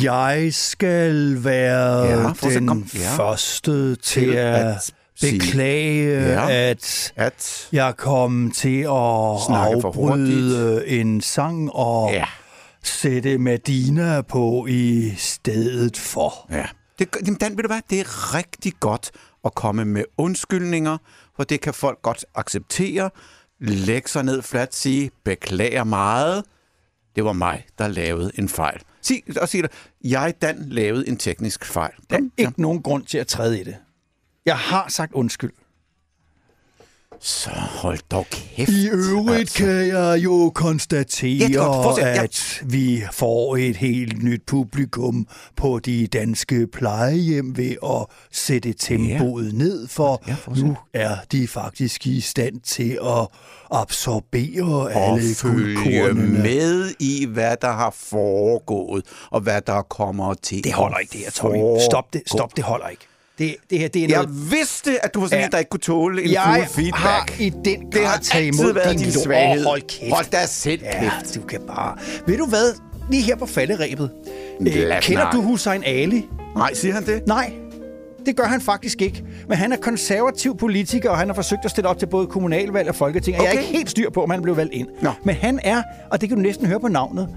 Jeg skal være Ja, den. Ja. første til at, beklage, Ja. ja. at At... jeg kom til at afbryde en sang og Ja. ja. sætte Medina på i stedet for. Ja. Det, jamen, Dan, ved du hvad? Det er rigtig godt at komme med undskyldninger, for det kan folk godt acceptere. Læg sig ned fladt, sige, beklager meget. Det var mig, der lavede en fejl. Sig, og sig det, jeg, Dan, lavede en teknisk fejl. Der er ikke nogen grund til at træde i det. Jeg har sagt undskyld. Så hold dog kæft. I øvrigt altså. kan jeg jo konstatere, Ja, er godt. Ja. at vi får et helt nyt publikum på de danske plejehjem ved at sætte tempoet ned, for Ja, fortsæt. nu er de faktisk i stand til at absorbere og alle følge med i, hvad der har foregået, og hvad der kommer til Det holder ikke, det her, Tommy. Stop det, stop, det holder ikke. Det, det her, det er Jeg noget... vidste, at du var sådan Ja. en, der ikke kunne tåle en Jeg fuld feedback. har i den det har grad taget imod været din din svaghed. Hold kæft. Hold da selv Ja, kæft. du kan bare... Ved du hvad? Lige her på falderæbet. Øh, kender du Hussein Ali? Nej, siger han det? Nej, det gør han faktisk ikke. Men han er konservativ politiker, og han har forsøgt at stille op til både kommunalvalg og folketing. Og Jeg er Okay. ikke helt styr på, om han blev valgt ind. Nå. Men han er, og det kan du næsten høre på navnet,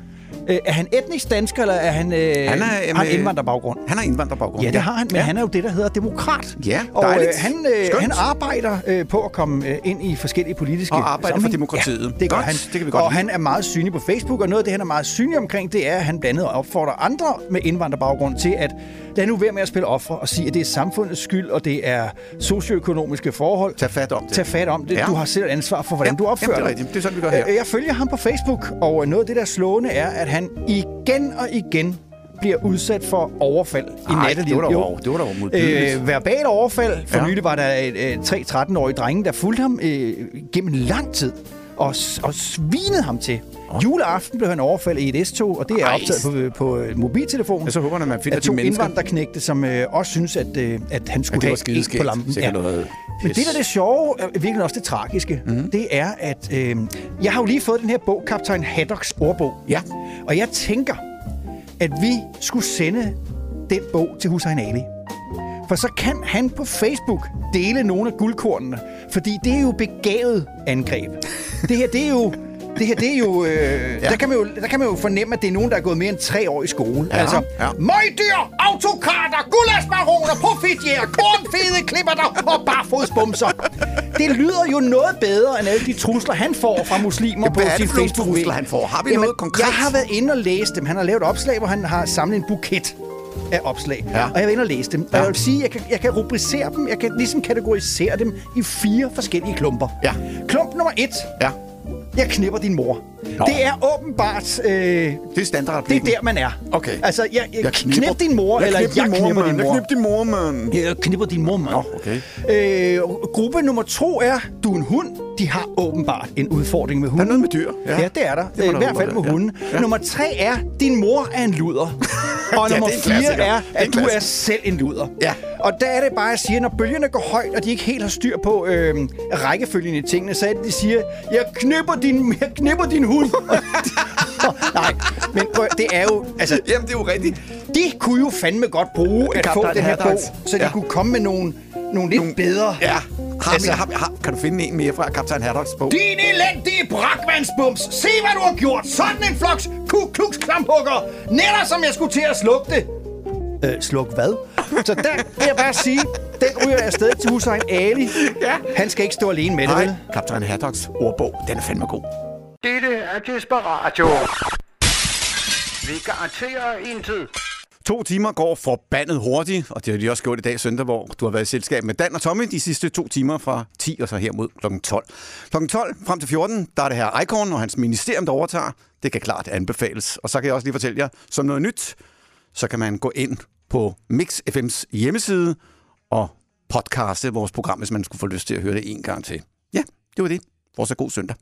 øh, er han etnisk dansker, eller er han, øh, Han er, har han øh, indvandrerbaggrund? Han har indvandrerbaggrund. Ja, det har han, men ja. han er jo det, der hedder demokrat. Ja, og øh, han, øh, Skønt. han arbejder øh, på at komme øh, ind i forskellige politiske Og arbejder for demokratiet. Ja, det gør Godt, han. det kan vi godt og lide. han er meget synlig på Facebook, og noget af det, han er meget synlig omkring, det er, at han blandt andet opfordrer andre med indvandrerbaggrund til at lade nu være med at spille offer og sige, at det er samfundets skyld, og det er socioøkonomiske forhold. Tag fat om det. Tag fat om det. Ja. Du har selv ansvar for, hvordan Ja, du opfører jamen, det er dig. Det er sådan, vi gør her. Øh, Jeg følger ham på Facebook, og noget af det, der er slående, er, at han igen og igen bliver udsat for overfald i Ej, nattelivet. det var da Jo. over- det var da modbydeligt. øh, verbal overfald. For Ja. nylig var der et, et, tre 13-årige drenge, der fulgte ham øh, gennem lang tid og, og svinede ham til. Juleaften blev han overfaldet i et S-tog, og det er optaget på, på øh, mobiltelefonen. Ja, så håber jeg, at man finder de to mennesker. indvandrerknægte, som øh, også synes, at, øh, at han skulle det var have en på lampen. Sikkert noget Men det, der er det sjove, og virkelig også det tragiske, mm. det er, at øh, jeg har jo lige fået den her bog, Kaptajn Haddocks ordbog. Ja. Og jeg tænker, at vi skulle sende den bog til Hussein Ali. For så kan han på Facebook dele nogle af guldkornene. Fordi det er jo begavet angreb. det her, det er jo det her, det er jo, øh, ja. der, kan man jo, der kan man jo fornemme, at det er nogen, der er gået mere end tre år i skole. Ja, altså, ja. Møgdyr, autokrater, gulasbaroner, profitjæger, kornfede klipperter og barfodsbumser. det lyder jo noget bedre, end alle de trusler, han får fra muslimer på hvad det sin facebook trusler, han får? Har vi noget konkret? Jeg har været inde og læst dem. Han har lavet et opslag, hvor han har samlet en buket af opslag. Ja. Og jeg været inde og læse dem. Og Ja. jeg vil sige, jeg kan, jeg kan rubricere dem, jeg kan ligesom kategorisere dem i fire forskellige klumper. Ja. Klump nummer et. Ja. Jeg knipper din mor. Nå. Det er åbenbart... Øh, Det er standard. det er der, man er. Okay. Altså, jeg, jeg, Jeg knipper, knip din mor, jeg eller jeg din mor, knipper mand. din mor. Jeg knipper din mor, mand. Jeg knipper din mor, mand. Nå, okay. Øh, gruppe nummer to er, du er en hund. De har åbenbart en udfordring med Der er hunden. noget med dyr. Ja, ja det er der. Det må I hvert fald med hunden. Ja. Nummer tre er, din mor er en luder. Og Ja, nummer er fire er, Det er at du er selv en luder. Ja. Og der er det bare, jeg siger, når bølgerne går højt, og de ikke helt har styr på øh, rækkefølgen i tingene, så er det, de siger, jeg knipper din, jeg knipper din hund. Nej, men prøv, det er jo, altså, Jamen, det er jo rigtigt. de kunne jo fandme godt bruge at få den her bog, så de Ja. kunne komme med nogle, nogle lidt nogle, bedre. Ja. Har, Altså- har, har, kan du finde en mere fra Kaptajn Haddocks bog? Din elendige brakvandsbums. Se, hvad du har gjort. Sådan en floks Ku Klux Klamphugger. Netter, som jeg skulle til at slukke det. Øh, sluk hvad? Så der vil jeg bare sige, den ryger jeg afsted til husejeren Ali. Ja. Han skal ikke stå alene med det, vel? Kaptajn Haddocks ordbog, den er fandme god. Dette er Desperatio. Vi garanterer intet. To timer går forbandet hurtigt, og det har de også gjort i dag søndag, hvor du har været i selskab med Dan og Tommy de sidste to timer fra 10 og så her mod kl. 12. Kl. 12 frem til 14, der er det her Icon og hans ministerium, der overtager. Det kan klart anbefales. Og så kan jeg også lige fortælle jer, som noget nyt, så kan man gå ind på Mix FM's hjemmeside og podcaste vores program, hvis man skulle få lyst til at høre det en gang til. Ja, det var det. Fortsat god søndag.